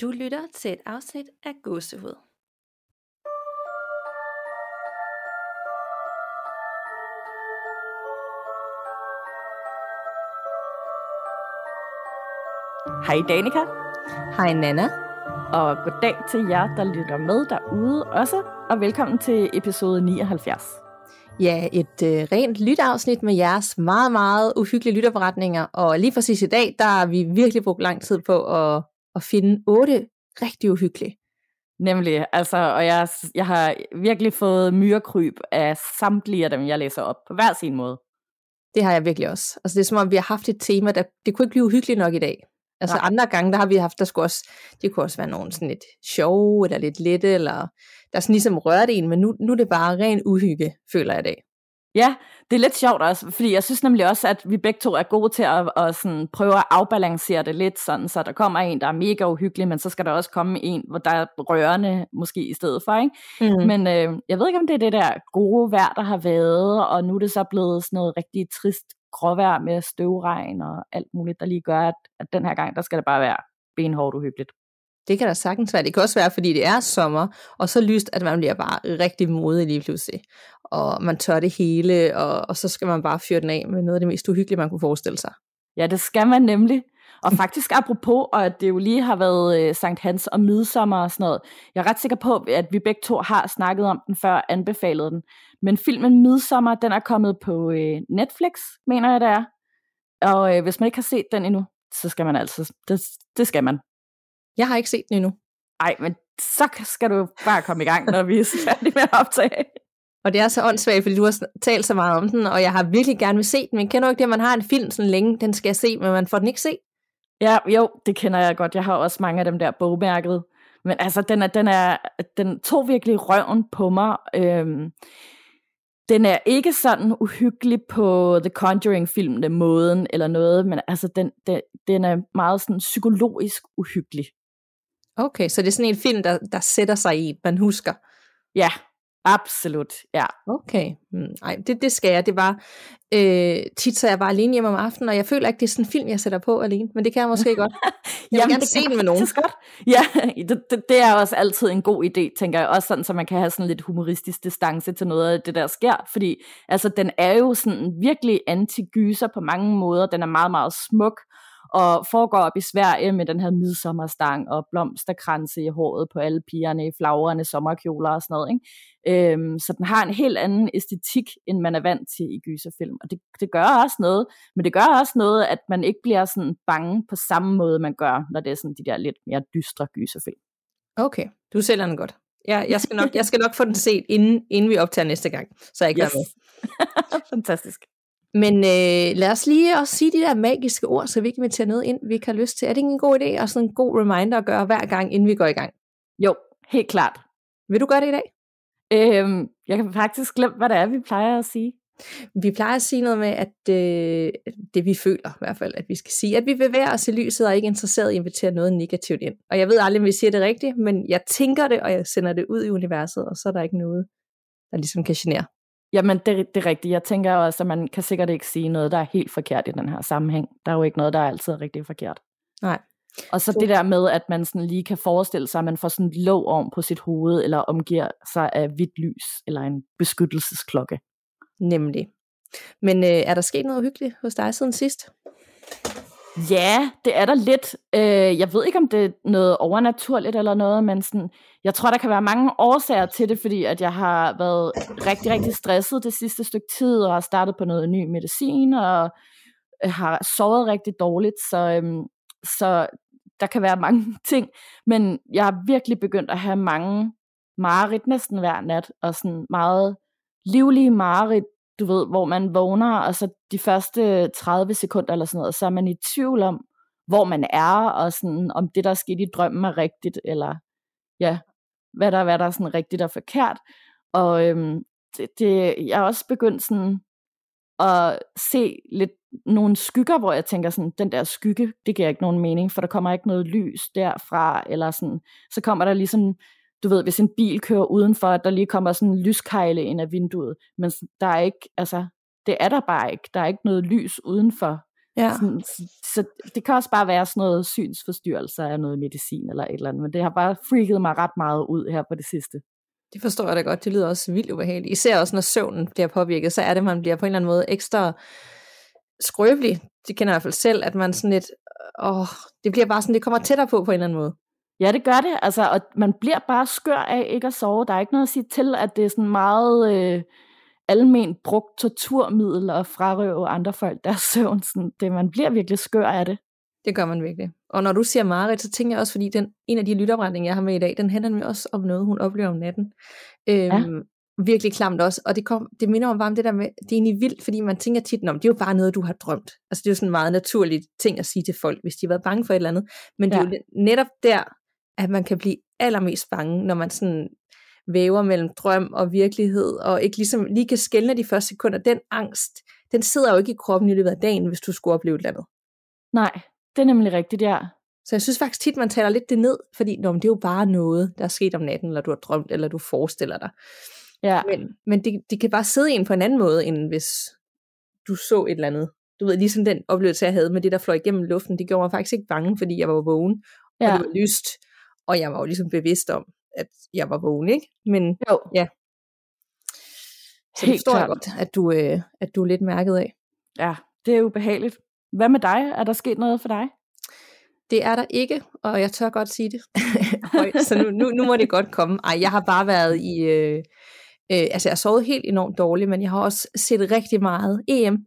Du lytter til et afsnit af Gåsehud. Hej Danika, Hej Nana. og goddag til jer, der lytter med derude også, og velkommen til episode 79. Ja, et øh, rent lytafsnit med jeres meget, meget uhyggelige lytterberetninger. Og lige præcis i dag, der har vi virkelig brugt lang tid på at, at finde otte rigtig uhyggelige. Nemlig, altså, og jeg, jeg har virkelig fået myrekryb af samtlige af dem, jeg læser op, på hver sin måde. Det har jeg virkelig også. Altså det er som om, vi har haft et tema, der det kunne ikke blive uhyggeligt nok i dag. Altså Nej. andre gange, der har vi haft, der skulle også, det kunne også være nogen sådan lidt sjove, eller lidt lette, eller der sådan ligesom rørte en, men nu, nu er det bare ren uhygge, føler jeg i dag. Ja, det er lidt sjovt også, fordi jeg synes nemlig også, at vi begge to er gode til at, at sådan prøve at afbalancere det lidt, sådan, så der kommer en, der er mega uhyggelig, men så skal der også komme en, hvor der er rørende måske i stedet for, ikke? Mm. Men øh, jeg ved ikke, om det er det der gode vejr, der har været, og nu er det så blevet sådan noget rigtig trist gråvejr med støvregn og alt muligt, der lige gør, at, at den her gang, der skal det bare være benhårdt uhyggeligt. Det kan da sagtens være. Det kan også være, fordi det er sommer, og så lyst, at man bliver bare rigtig modig lige pludselig. Og man tør det hele, og, og så skal man bare fyre den af med noget af det mest uhyggelige, man kunne forestille sig. Ja, det skal man nemlig. Og faktisk apropos, og at det jo lige har været øh, Sankt Hans og midsommer og sådan noget. Jeg er ret sikker på, at vi begge to har snakket om den før, anbefalet den. Men filmen Midsommer, den er kommet på øh, Netflix, mener jeg det er. Og øh, hvis man ikke har set den endnu, så skal man altså, det, det skal man. Jeg har ikke set den endnu. Ej, men så skal du bare komme i gang, når vi er færdige med at optage. Og det er så åndssvagt, fordi du har talt så meget om den, og jeg har virkelig gerne vil se den. Men kender du ikke det, at man har en film sådan længe, den skal jeg se, men man får den ikke se? Ja, jo, det kender jeg godt. Jeg har også mange af dem der bogmærket. Men altså, den, er, den, er, den tog virkelig røven på mig. Øhm, den er ikke sådan uhyggelig på The Conjuring-filmene måden eller noget, men altså, den, den, den er meget sådan psykologisk uhyggelig. Okay, så det er sådan en film, der, der sætter sig i, man husker. Ja, absolut, ja. Okay, hmm, ej, det, det skal jeg. Det var øh, tit, så jeg bare alene hjemme om aftenen, og jeg føler ikke, det er sådan en film, jeg sætter på alene, men det kan jeg måske godt. Jeg vil gerne se den med nogen. Godt. Ja, det, det, det er også altid en god idé, tænker jeg. Også sådan, så man kan have sådan lidt humoristisk distance til noget af det, der sker. Fordi altså, den er jo sådan virkelig anti-gyser på mange måder. Den er meget, meget smuk og foregår op i Sverige med den her midsommerstang og blomsterkranse i håret på alle pigerne i flagrende sommerkjoler og sådan noget. Ikke? Øhm, så den har en helt anden æstetik, end man er vant til i gyserfilm. Og det, det gør også noget, men det gør også noget, at man ikke bliver sådan bange på samme måde, man gør, når det er sådan de der lidt mere dystre gyserfilm. Okay, du sælger den godt. Ja, jeg, skal nok, jeg skal nok få den set, inden, inden vi optager næste gang, så jeg ikke yes. med. Fantastisk. Men øh, lad os lige også sige de der magiske ord, så vi kan invitere noget ind, vi ikke har lyst til. Er det ikke en god idé, og sådan en god reminder at gøre hver gang, inden vi går i gang? Jo, helt klart. Vil du gøre det i dag? Øhm, jeg kan faktisk glemme, hvad det er, vi plejer at sige. Vi plejer at sige noget med, at øh, det vi føler i hvert fald, at vi skal sige, at vi bevæger os i lyset og er ikke interesseret i at invitere noget negativt ind. Og jeg ved aldrig, om vi siger det rigtigt, men jeg tænker det, og jeg sender det ud i universet, og så er der ikke noget, der ligesom kan genere. Jamen, det, det er rigtigt. Jeg tænker også, at man kan sikkert ikke sige noget, der er helt forkert i den her sammenhæng. Der er jo ikke noget, der er altid rigtig forkert. Nej. Og så det der med, at man sådan lige kan forestille sig, at man får sådan et låg om på sit hoved, eller omgiver sig af hvidt lys, eller en beskyttelsesklokke. Nemlig. Men øh, er der sket noget uhyggeligt hos dig siden sidst? Ja, det er der lidt. Øh, jeg ved ikke, om det er noget overnaturligt eller noget, men sådan, jeg tror, der kan være mange årsager til det, fordi at jeg har været rigtig, rigtig stresset det sidste stykke tid, og har startet på noget ny medicin, og øh, har sovet rigtig dårligt, så, øhm, så der kan være mange ting. Men jeg har virkelig begyndt at have mange mareridt næsten hver nat, og sådan meget livlige mareridt, du ved, hvor man vågner, og så de første 30 sekunder eller sådan noget, så er man i tvivl om, hvor man er, og sådan, om det, der er sket i drømmen, er rigtigt, eller ja, hvad der, hvad der er sådan rigtigt og forkert. Og øhm, det, det, jeg er også begyndt sådan at se lidt nogle skygger, hvor jeg tænker sådan, den der skygge, det giver ikke nogen mening, for der kommer ikke noget lys derfra, eller sådan, så kommer der ligesom du ved, hvis en bil kører udenfor, at der lige kommer sådan en lyskejle ind af vinduet, men der er ikke, altså, det er der bare ikke, der er ikke noget lys udenfor, Ja. Sådan, så, det kan også bare være sådan noget synsforstyrrelse af noget medicin eller et eller andet, men det har bare freaket mig ret meget ud her på det sidste. Det forstår jeg da godt. Det lyder også vildt ubehageligt. Især også, når søvnen bliver påvirket, så er det, at man bliver på en eller anden måde ekstra skrøbelig. Det kender jeg i hvert fald selv, at man sådan lidt, åh, det bliver bare sådan, det kommer tættere på på en eller anden måde. Ja, det gør det. Altså, og man bliver bare skør af ikke at sove. Der er ikke noget at sige til, at det er sådan meget øh, almen brugt torturmiddel at frarøve andre folk deres søvn. Sådan, det, man bliver virkelig skør af det. Det gør man virkelig. Og når du siger Marit, så tænker jeg også, fordi den, en af de lytopretninger, jeg har med i dag, den handler nemlig også om noget, hun oplever om natten. Øhm, ja. Virkelig klamt også. Og det, kom, det minder om bare om det der med, det er egentlig vildt, fordi man tænker tit, om det er jo bare noget, du har drømt. Altså det er jo sådan en meget naturligt ting at sige til folk, hvis de har været bange for et eller andet. Men det ja. er jo netop der, at man kan blive allermest bange, når man sådan væver mellem drøm og virkelighed, og ikke ligesom lige kan skælne de første sekunder. Den angst, den sidder jo ikke i kroppen i løbet af dagen, hvis du skulle opleve et eller andet. Nej, det er nemlig rigtigt, ja. Så jeg synes faktisk tit, man taler lidt det ned, fordi Nå, det er jo bare noget, der er sket om natten, eller du har drømt, eller du forestiller dig. Ja. Men, men det, det kan bare sidde en på en anden måde, end hvis du så et eller andet. Du ved, ligesom den oplevelse, jeg havde med det, der fløj igennem luften, det gjorde mig faktisk ikke bange, fordi jeg var vågen, ja. og det var lyst, og jeg var jo ligesom bevidst om, at jeg var vågen, ikke? Men jo. ja. Så Helt det forstår klart. jeg godt, at du, øh, at du er lidt mærket af. Ja, det er ubehageligt. Hvad med dig? Er der sket noget for dig? Det er der ikke, og jeg tør godt sige det. så nu, nu, nu må det godt komme. Ej, jeg har bare været i... Øh, øh, altså, jeg har sovet helt enormt dårligt, men jeg har også set rigtig meget EM.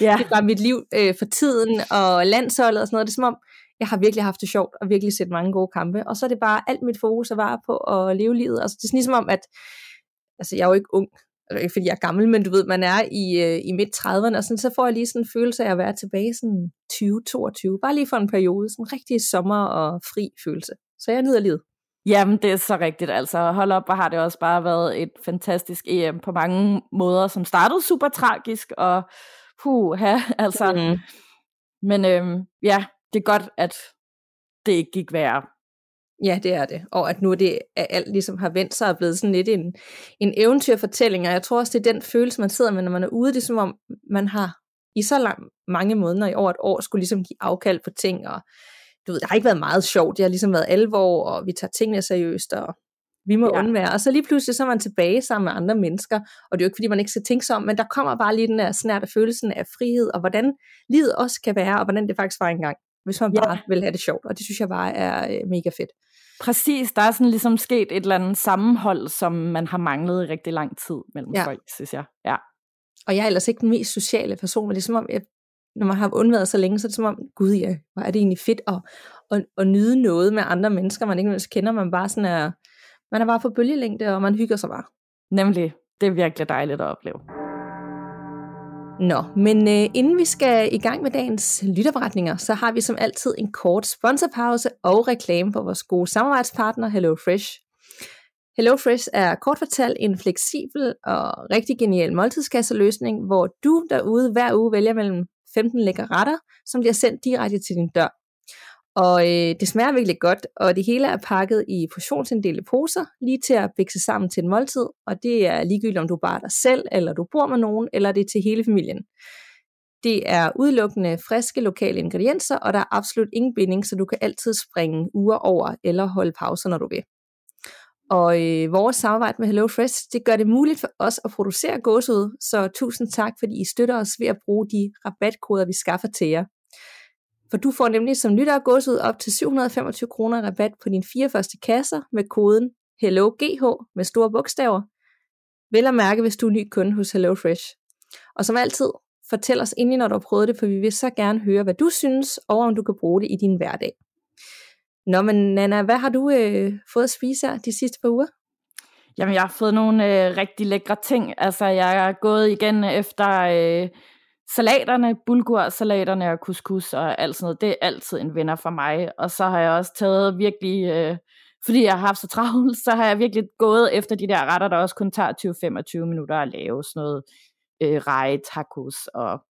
Ja. det var mit liv øh, for tiden, og landsholdet og sådan noget. Det er som om, jeg har virkelig haft det sjovt, og virkelig set mange gode kampe. Og så er det bare alt mit fokus at være på at leve livet. Altså, det er sådan ligesom om, at altså, jeg er jo ikke ung, altså ikke fordi jeg er gammel, men du ved, man er i, øh, i midt 30'erne, og sådan, så får jeg lige sådan en følelse af at være tilbage sådan 20-22, bare lige for en periode, sådan en rigtig sommer- og fri følelse. Så jeg nyder livet. Jamen, det er så rigtigt. Altså, hold op, og har det også bare været et fantastisk EM på mange måder, som startede super tragisk, og puh, ha, altså. Mm. Men øhm, ja, det er godt, at det ikke gik værre. Ja, det er det. Og at nu det at alt ligesom har vendt sig og blevet sådan lidt en, en eventyrfortælling. Og jeg tror også, det er den følelse, man sidder med, når man er ude. Det er som om, man har i så lang, mange måneder i over et år, skulle ligesom give afkald på ting. Og du ved, det har ikke været meget sjovt. Det har ligesom været alvor, og vi tager tingene seriøst, og vi må ja. undvære. Og så lige pludselig, så er man tilbage sammen med andre mennesker, og det er jo ikke, fordi man ikke skal tænke sig om, men der kommer bare lige den der snærte følelsen af frihed, og hvordan livet også kan være, og hvordan det faktisk var engang, hvis man ja. bare vil have det sjovt. Og det synes jeg bare er øh, mega fedt. Præcis, der er sådan ligesom sket et eller andet sammenhold, som man har manglet i rigtig lang tid mellem ja. folk, synes jeg. Ja. Og jeg er ellers ikke den mest sociale person, men det er som om, jeg, når man har undværet så længe, så er det som om, gud ja, hvor er det egentlig fedt at, at, at nyde noget med andre mennesker, man ikke nødvendigvis kender, man bare sådan er, man er bare på bølgelængde, og man hygger sig bare. Nemlig, det er virkelig dejligt at opleve. Nå, men øh, inden vi skal i gang med dagens lytterberetninger, så har vi som altid en kort sponsorpause og reklame for vores gode samarbejdspartner HelloFresh. HelloFresh er kort fortalt en fleksibel og rigtig genial måltidskasseløsning, hvor du derude hver uge vælger mellem 15 lækre retter, som bliver sendt direkte til din dør. Og øh, det smager virkelig godt, og det hele er pakket i portionsinddelte poser, lige til at bikse sammen til en måltid, og det er ligegyldigt, om du bare er dig selv, eller du bor med nogen, eller det er til hele familien. Det er udelukkende friske lokale ingredienser, og der er absolut ingen binding, så du kan altid springe uger over eller holde pauser, når du vil. Og øh, vores samarbejde med HelloFresh, det gør det muligt for os at producere gåsehud, så tusind tak, fordi I støtter os ved at bruge de rabatkoder, vi skaffer til jer. For du får nemlig som lytter godset op til 725 kroner rabat på dine fire første kasser med koden HelloGH med store bogstaver. Vel at mærke, hvis du er ny kunde hos HelloFresh. Og som altid, fortæl os endelig, når du har prøvet det, for vi vil så gerne høre, hvad du synes, og om du kan bruge det i din hverdag. Nå, men Nana, hvad har du øh, fået at spise her de sidste par uger? Jamen, jeg har fået nogle øh, rigtig lækre ting. Altså, jeg er gået igen efter øh, salaterne, bulgursalaterne og couscous og alt sådan noget. Det er altid en vinder for mig. Og så har jeg også taget virkelig, øh, fordi jeg har haft så travlt, så har jeg virkelig gået efter de der retter, der også kun tager 20-25 minutter at lave. Sådan noget øh, rej, tacos og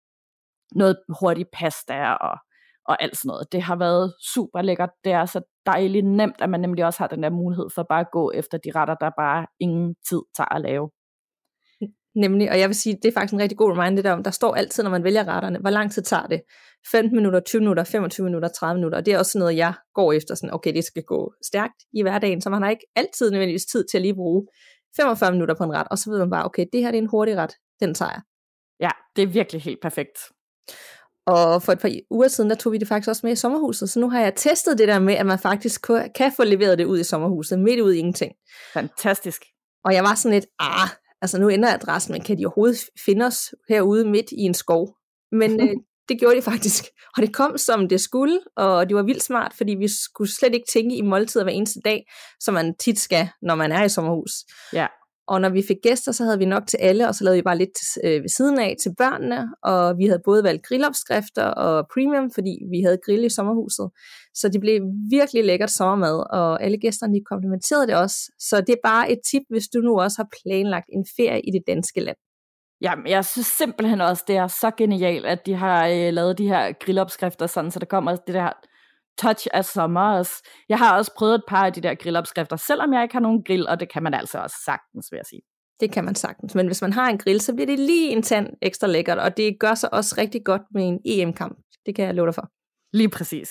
noget hurtig pasta og og alt sådan noget. Det har været super lækkert. Det er så dejligt nemt, at man nemlig også har den der mulighed for bare at gå efter de retter, der bare ingen tid tager at lave. Nemlig, og jeg vil sige, det er faktisk en rigtig god reminder, det der om, der står altid, når man vælger retterne, hvor lang tid tager det? 15 minutter, 20 minutter, 25 minutter, 30 minutter, og det er også noget, jeg går efter, sådan, okay, det skal gå stærkt i hverdagen, så man har ikke altid nødvendigvis tid til at lige bruge 45 minutter på en ret, og så ved man bare, okay, det her det er en hurtig ret, den tager jeg. Ja, det er virkelig helt perfekt. Og for et par uger siden, der tog vi det faktisk også med i sommerhuset, så nu har jeg testet det der med, at man faktisk kan få leveret det ud i sommerhuset, midt ud i ingenting. Fantastisk. Og jeg var sådan lidt, ah, altså nu ændrer adressen, men kan de overhovedet finde os herude midt i en skov? Men øh, det gjorde de faktisk. Og det kom som det skulle, og det var vildt smart, fordi vi skulle slet ikke tænke i måltider hver eneste dag, som man tit skal, når man er i sommerhus. Ja. Og når vi fik gæster, så havde vi nok til alle, og så lavede vi bare lidt øh, ved siden af til børnene, og vi havde både valgt grillopskrifter og premium, fordi vi havde grill i sommerhuset. Så det blev virkelig lækkert sommermad, og alle gæsterne de komplimenterede det også. Så det er bare et tip, hvis du nu også har planlagt en ferie i det danske land. Jamen, jeg synes simpelthen også, det er så genialt, at de har øh, lavet de her grillopskrifter, sådan, så der kommer det der touch af sommer også. Jeg har også prøvet et par af de der grillopskrifter, selvom jeg ikke har nogen grill, og det kan man altså også sagtens, vil jeg sige. Det kan man sagtens, men hvis man har en grill, så bliver det lige en tand ekstra lækkert, og det gør sig også rigtig godt med en EM-kamp. Det kan jeg love dig for. Lige præcis.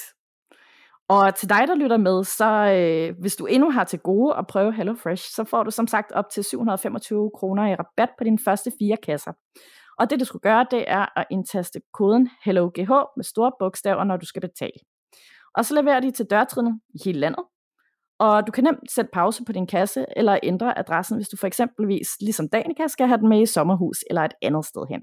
Og til dig, der lytter med, så øh, hvis du endnu har til gode at prøve HelloFresh, så får du som sagt op til 725 kroner i rabat på dine første fire kasser. Og det du skal gøre, det er at indtaste koden HelloGH med store bogstaver, når du skal betale. Og så leverer de til dørtrinnet i hele landet. Og du kan nemt sætte pause på din kasse, eller ændre adressen, hvis du for eksempelvis, ligesom Danica, skal have den med i sommerhus eller et andet sted hen.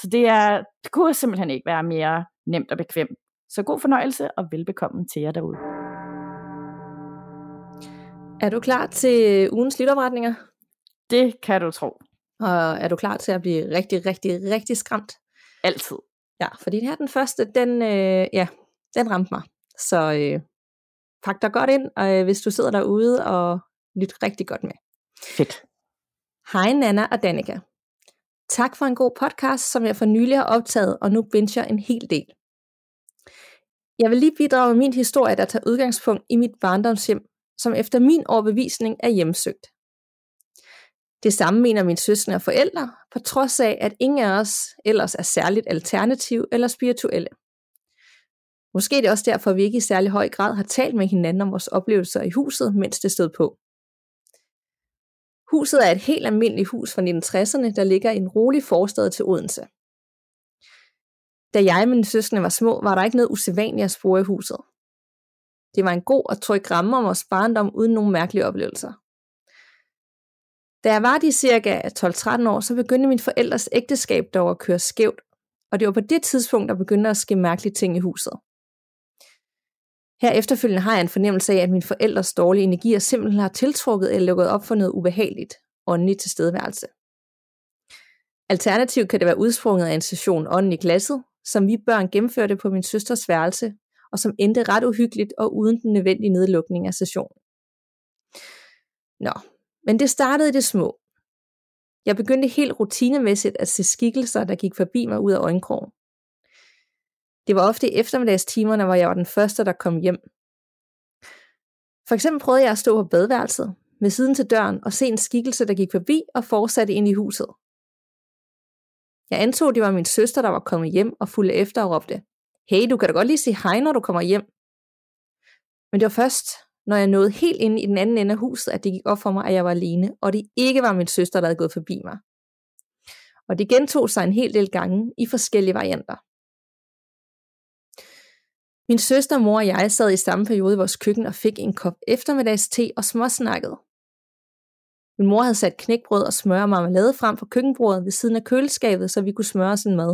Så det, er, det kunne simpelthen ikke være mere nemt og bekvemt. Så god fornøjelse og velbekomme til jer derude. Er du klar til ugens lytopretninger? Det kan du tro. Og er du klar til at blive rigtig, rigtig, rigtig skræmt? Altid. Ja, fordi det her den første, den, øh, ja, den ramte mig. Så øh, pak dig godt ind, og, øh, hvis du sidder derude og lyt rigtig godt med. Fedt. Hej Nana og Danika. Tak for en god podcast, som jeg for nylig har optaget, og nu binger en hel del. Jeg vil lige bidrage med min historie, der tager udgangspunkt i mit barndomshjem, som efter min overbevisning er hjemsøgt. Det samme mener min søstre og forældre, på trods af, at ingen af os ellers er særligt alternativ eller spirituelle. Måske er det også derfor, at vi ikke i særlig høj grad har talt med hinanden om vores oplevelser i huset, mens det stod på. Huset er et helt almindeligt hus fra 1960'erne, der ligger i en rolig forstad til Odense. Da jeg og mine søskende var små, var der ikke noget usædvanligt at spore i huset. Det var en god og tryg ramme om vores barndom uden nogen mærkelige oplevelser. Da jeg var de cirka 12-13 år, så begyndte min forældres ægteskab dog at køre skævt, og det var på det tidspunkt, der begyndte at ske mærkelige ting i huset. Her efterfølgende har jeg en fornemmelse af, at mine forældres dårlige energier simpelthen har tiltrukket eller lukket op for noget ubehageligt, åndelig tilstedeværelse. Alternativt kan det være udsprunget af en session ånden i glasset, som vi børn gennemførte på min søsters værelse, og som endte ret uhyggeligt og uden den nødvendige nedlukning af sessionen. Nå, men det startede i det små. Jeg begyndte helt rutinemæssigt at se skikkelser, der gik forbi mig ud af øjenkrogen. Det var ofte i eftermiddagstimerne, hvor jeg var den første, der kom hjem. For eksempel prøvede jeg at stå på badeværelset med siden til døren og se en skikkelse, der gik forbi og fortsatte ind i huset. Jeg antog, det var min søster, der var kommet hjem og fulgte efter og råbte, Hey, du kan da godt lige sige hej, når du kommer hjem. Men det var først, når jeg nåede helt ind i den anden ende af huset, at det gik op for mig, at jeg var alene, og det ikke var min søster, der havde gået forbi mig. Og det gentog sig en hel del gange i forskellige varianter. Min søster, mor og jeg sad i samme periode i vores køkken og fik en kop eftermiddags te og småsnakkede. Min mor havde sat knækbrød og smør og marmelade frem på køkkenbordet ved siden af køleskabet, så vi kunne smøre os en mad.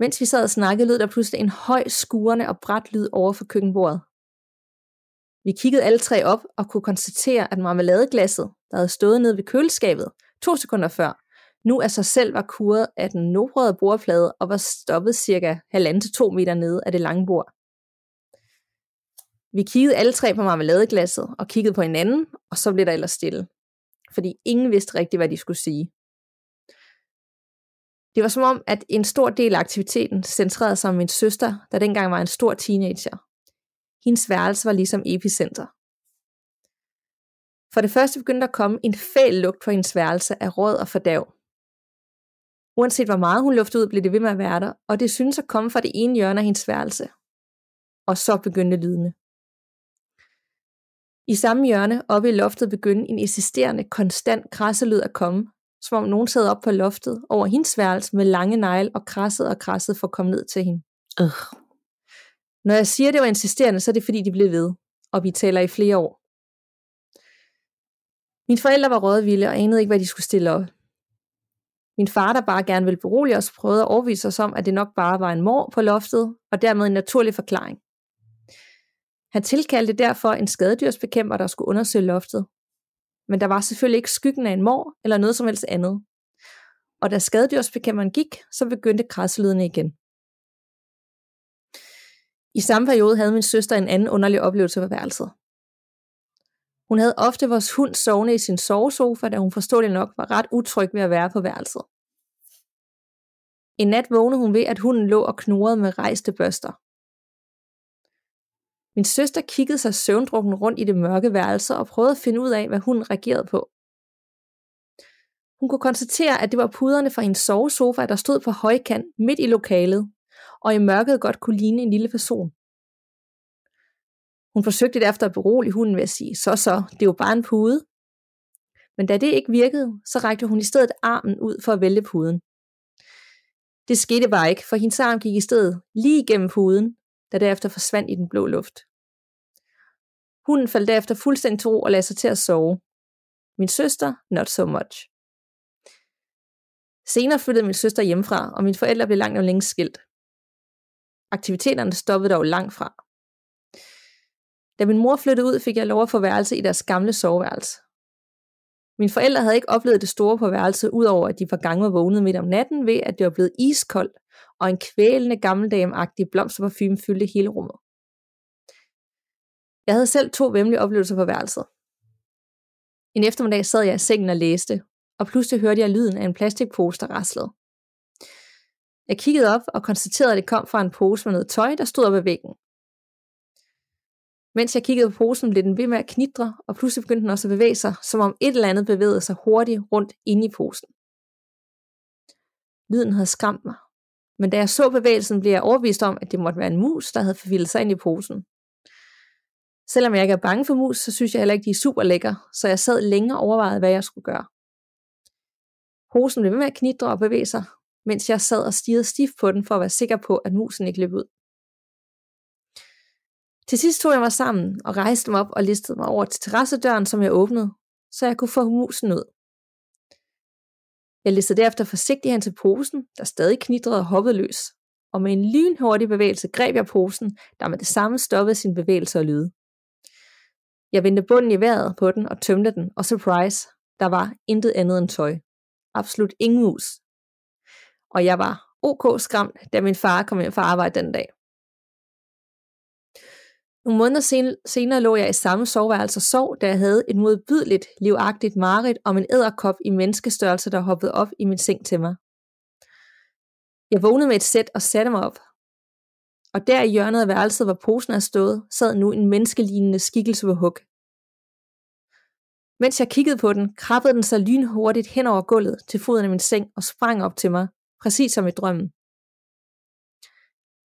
Mens vi sad og snakkede, lød der pludselig en høj, skurende og bræt lyd over for køkkenbordet. Vi kiggede alle tre op og kunne konstatere, at marmeladeglasset, der havde stået nede ved køleskabet to sekunder før, nu af sig selv var kuret af den nordrøde bordplade og var stoppet cirka 1,5-2 meter nede af det lange bord. Vi kiggede alle tre på marmeladeglasset og kiggede på hinanden, og så blev der ellers stille. Fordi ingen vidste rigtigt, hvad de skulle sige. Det var som om, at en stor del af aktiviteten centrerede sig om min søster, der dengang var en stor teenager. Hendes værelse var ligesom epicenter. For det første begyndte der at komme en fæl lugt på hendes værelse af råd og fordav. Uanset hvor meget hun luftede ud, blev det ved med at være der, og det synes at komme fra det ene hjørne af hendes værelse. Og så begyndte lydene. I samme hjørne oppe i loftet begyndte en eksisterende, konstant krasselyd at komme, som om nogen sad op på loftet over hendes værelse med lange negle og krassede og krassede for at komme ned til hende. Øh. Når jeg siger, at det var insisterende, så er det fordi, de blev ved, og vi taler i flere år. Mine forældre var rådvilde og anede ikke, hvad de skulle stille op. Min far, der bare gerne ville berolige os, prøvede at overvise os om, at det nok bare var en mor på loftet, og dermed en naturlig forklaring. Han tilkaldte derfor en skadedyrsbekæmper, der skulle undersøge loftet. Men der var selvfølgelig ikke skyggen af en mor eller noget som helst andet. Og da skadedyrsbekæmperen gik, så begyndte krasselydene igen. I samme periode havde min søster en anden underlig oplevelse på værelset. Hun havde ofte vores hund sovende i sin sovesofa, da hun forståeligt nok var ret utryg ved at være på værelset. En nat vågnede hun ved, at hunden lå og knurrede med rejste børster. Min søster kiggede sig søvndrukken rundt i det mørke værelse og prøvede at finde ud af, hvad hunden reagerede på. Hun kunne konstatere, at det var puderne fra hendes sovesofa, der stod på højkant midt i lokalet, og i mørket godt kunne ligne en lille person. Hun forsøgte derefter at berolige hunden ved at sige, så så, det er jo bare en pude. Men da det ikke virkede, så rækte hun i stedet armen ud for at vælte puden. Det skete bare ikke, for hendes arm gik i stedet lige igennem puden, der derefter forsvandt i den blå luft. Hunden faldt derefter fuldstændig til ro og lagde sig til at sove. Min søster, not so much. Senere flyttede min søster hjemmefra, og mine forældre blev langt og længe skilt. Aktiviteterne stoppede dog langt fra. Da min mor flyttede ud, fik jeg lov at få værelse i deres gamle soveværelse. Mine forældre havde ikke oplevet det store på værelset, udover at de par gange var vågnet midt om natten ved, at det var blevet iskoldt, og en kvælende gammeldameagtig blomsterparfume fyldte hele rummet. Jeg havde selv to vemmelige oplevelser på værelset. En eftermiddag sad jeg i sengen og læste, og pludselig hørte jeg lyden af en plastikpose, der raslede. Jeg kiggede op og konstaterede, at det kom fra en pose med noget tøj, der stod op ad væggen. Mens jeg kiggede på posen, blev den ved med at knitre, og pludselig begyndte den også at bevæge sig, som om et eller andet bevægede sig hurtigt rundt inde i posen. Lyden havde skræmt mig, men da jeg så bevægelsen, blev jeg overbevist om, at det måtte være en mus, der havde forvildet sig ind i posen. Selvom jeg ikke er bange for mus, så synes jeg heller ikke, de er super lækker, så jeg sad længe og overvejede, hvad jeg skulle gøre. Posen blev ved med at knitre og bevæge sig, mens jeg sad og stirrede stift på den for at være sikker på, at musen ikke løb ud. Til sidst tog jeg mig sammen og rejste mig op og listede mig over til terrassedøren, som jeg åbnede, så jeg kunne få musen ud. Jeg listede derefter forsigtigt hen til posen, der stadig knitrede og hoppede løs, og med en lynhurtig bevægelse greb jeg posen, der med det samme stoppede sin bevægelse og lyde. Jeg vendte bunden i vejret på den og tømte den, og surprise, der var intet andet end tøj. Absolut ingen mus. Og jeg var ok skræmt, da min far kom hjem fra arbejde den dag. Nogle måneder senere lå jeg i samme soveværelse og sov, da jeg havde et modbydeligt, livagtigt mareridt om en æderkop i menneskestørrelse, der hoppede op i min seng til mig. Jeg vågnede med et sæt og satte mig op. Og der i hjørnet af værelset, hvor posen er stået, sad nu en menneskelignende skikkelse på hug. Mens jeg kiggede på den, krabbede den sig lynhurtigt hen over gulvet til foden af min seng og sprang op til mig, præcis som i drømmen.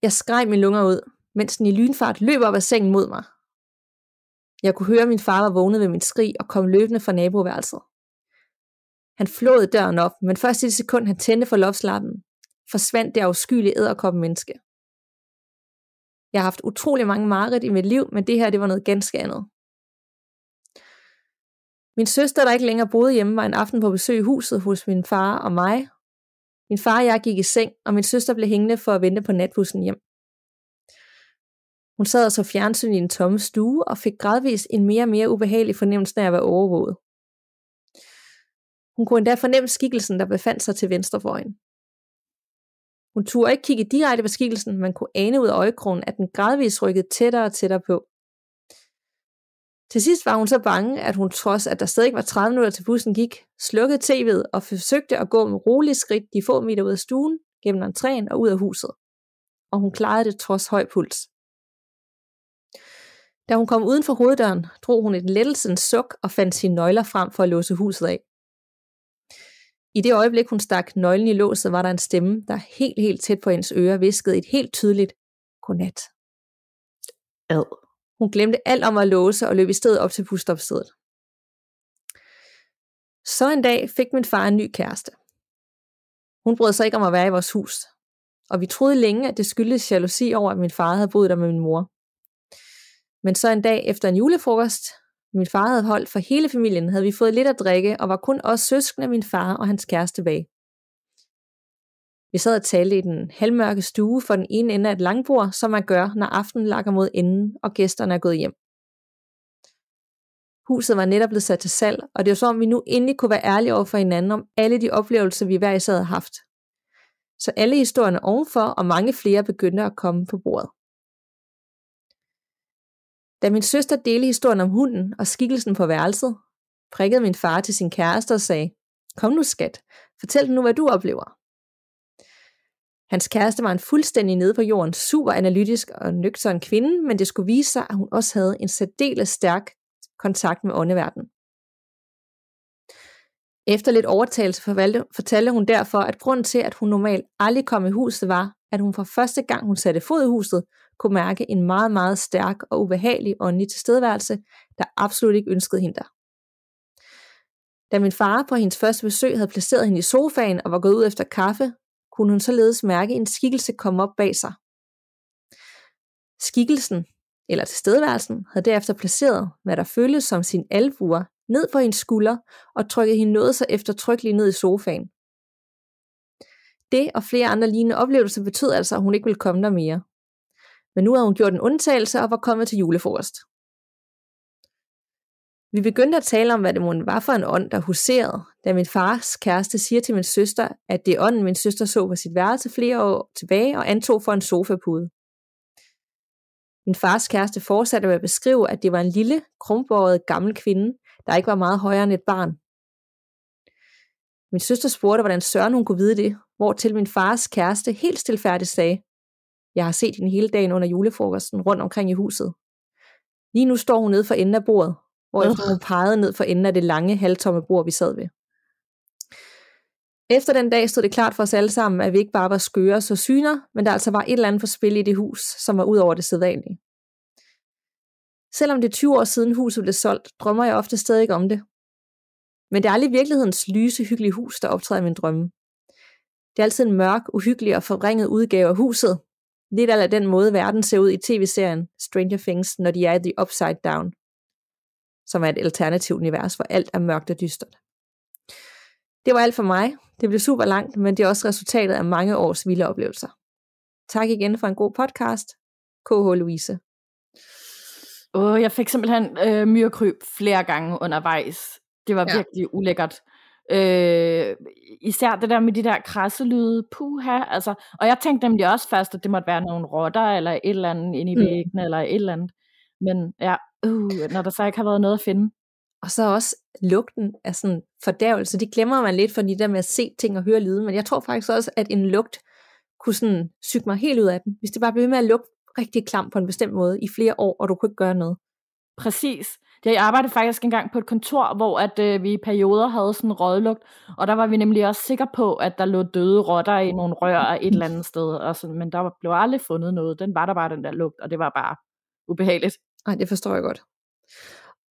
Jeg skreg mine lunger ud, mens den i lynfart løb op ad sengen mod mig. Jeg kunne høre, at min far var vågnet ved min skrig og kom løbende fra naboværelset. Han flåede døren op, men først i det sekund, han tændte for loftslappen, forsvandt det afskyelige æderkoppen menneske. Jeg har haft utrolig mange mareridt i mit liv, men det her det var noget ganske andet. Min søster, der ikke længere boede hjemme, var en aften på besøg i huset hos min far og mig. Min far og jeg gik i seng, og min søster blev hængende for at vente på natbussen hjem. Hun sad og så fjernsyn i en tomme stue og fik gradvist en mere og mere ubehagelig fornemmelse af at være overvåget. Hun kunne endda fornemme skikkelsen, der befandt sig til venstre for hende. Hun turde ikke kigge direkte på skikkelsen, men kunne ane ud af øjekrogen, at den gradvist rykkede tættere og tættere på. Til sidst var hun så bange, at hun trods, at der stadig var 30 minutter til bussen gik, slukkede tv'et og forsøgte at gå med rolige skridt de få meter ud af stuen, gennem entréen og ud af huset. Og hun klarede det trods høj puls. Da hun kom uden for hoveddøren, drog hun et lettelsens suk og fandt sine nøgler frem for at låse huset af. I det øjeblik, hun stak nøglen i låset, var der en stemme, der helt, helt tæt på hendes øre viskede et helt tydeligt godnat. Ad. Hun glemte alt om at låse og løb i stedet op til busstopstedet. Så en dag fik min far en ny kæreste. Hun brød sig ikke om at være i vores hus, og vi troede længe, at det skyldtes jalousi over, at min far havde boet der med min mor. Men så en dag efter en julefrokost, min far havde holdt for hele familien, havde vi fået lidt at drikke, og var kun os søskende, min far og hans kæreste bag. Vi sad og talte i den halvmørke stue for den ene ende af et langbord, som man gør, når aftenen lakker mod enden, og gæsterne er gået hjem. Huset var netop blevet sat til salg, og det var som om vi nu endelig kunne være ærlige over for hinanden om alle de oplevelser, vi hver især havde haft. Så alle historierne ovenfor og mange flere begyndte at komme på bordet. Da min søster delte historien om hunden og skikkelsen på værelset, prikkede min far til sin kæreste og sagde, Kom nu skat, fortæl nu, hvad du oplever. Hans kæreste var en fuldstændig nede på jorden, super analytisk og nøgtern kvinde, men det skulle vise sig, at hun også havde en særdeles stærk kontakt med åndeverdenen. Efter lidt overtagelse fortalte hun derfor, at grunden til, at hun normalt aldrig kom i huset, var, at hun for første gang, hun satte fod i huset, kunne mærke en meget, meget stærk og ubehagelig åndelig tilstedeværelse, der absolut ikke ønskede hende der. Da min far på hendes første besøg havde placeret hende i sofaen og var gået ud efter kaffe, kunne hun således mærke en skikkelse komme op bag sig. Skikkelsen, eller tilstedeværelsen, havde derefter placeret, hvad der føltes som sin albuer, ned på hendes skulder og trykket hende noget så eftertrykkeligt ned i sofaen. Det og flere andre lignende oplevelser betød altså, at hun ikke ville komme der mere. Men nu havde hun gjort en undtagelse og var kommet til julefrokost. Vi begyndte at tale om, hvad det måtte var for en ånd, der huserede, da min fars kæreste siger til min søster, at det er ånden, min søster så på sit værelse flere år tilbage og antog for en sofapude. Min fars kæreste fortsatte med at beskrive, at det var en lille, krumbåret gammel kvinde, der ikke var meget højere end et barn. Min søster spurgte, hvordan Søren hun kunne vide det, hvor til min fars kæreste helt stilfærdigt sagde, jeg har set hende hele dagen under julefrokosten rundt omkring i huset. Lige nu står hun nede for enden af bordet, hvor øh. hun pegede ned for enden af det lange, halvtomme bord, vi sad ved. Efter den dag stod det klart for os alle sammen, at vi ikke bare var skøre så syner, men der altså var et eller andet for spil i det hus, som var ud over det sædvanlige. Selvom det er 20 år siden huset blev solgt, drømmer jeg ofte stadig om det. Men det er aldrig virkelighedens lyse, hyggelige hus, der optræder i min drømme. Det er altid en mørk, uhyggelig og forringet udgave af huset. Lidt af den måde, verden ser ud i tv-serien Stranger Things, når de er i The Upside Down, som er et alternativt univers, hvor alt er mørkt og dystert. Det var alt for mig. Det blev super langt, men det er også resultatet af mange års vilde oplevelser. Tak igen for en god podcast. KH Louise. Åh, oh, jeg fik simpelthen øh, myrekryb flere gange undervejs. Det var ja. virkelig ulækkert. Øh, især det der med de der krasselyde, puha, altså, og jeg tænkte nemlig også først, at det måtte være nogle rotter, eller et eller andet inde i mm. væggene, eller et eller andet. Men ja, uh, når der så ikke har været noget at finde. Og så også lugten af sådan fordærvelse, de glemmer man lidt for de der med at se ting og høre lyde, men jeg tror faktisk også, at en lugt kunne sådan syge mig helt ud af den, hvis det bare blev med at lugte rigtig klam på en bestemt måde i flere år, og du kunne ikke gøre noget. Præcis. Jeg arbejdede faktisk engang på et kontor, hvor at, øh, vi i perioder havde sådan en rødlugt, og der var vi nemlig også sikre på, at der lå døde rotter i nogle rør et eller andet sted, og sådan, men der blev aldrig fundet noget. Den var der bare, den der lugt, og det var bare ubehageligt. Nej, det forstår jeg godt.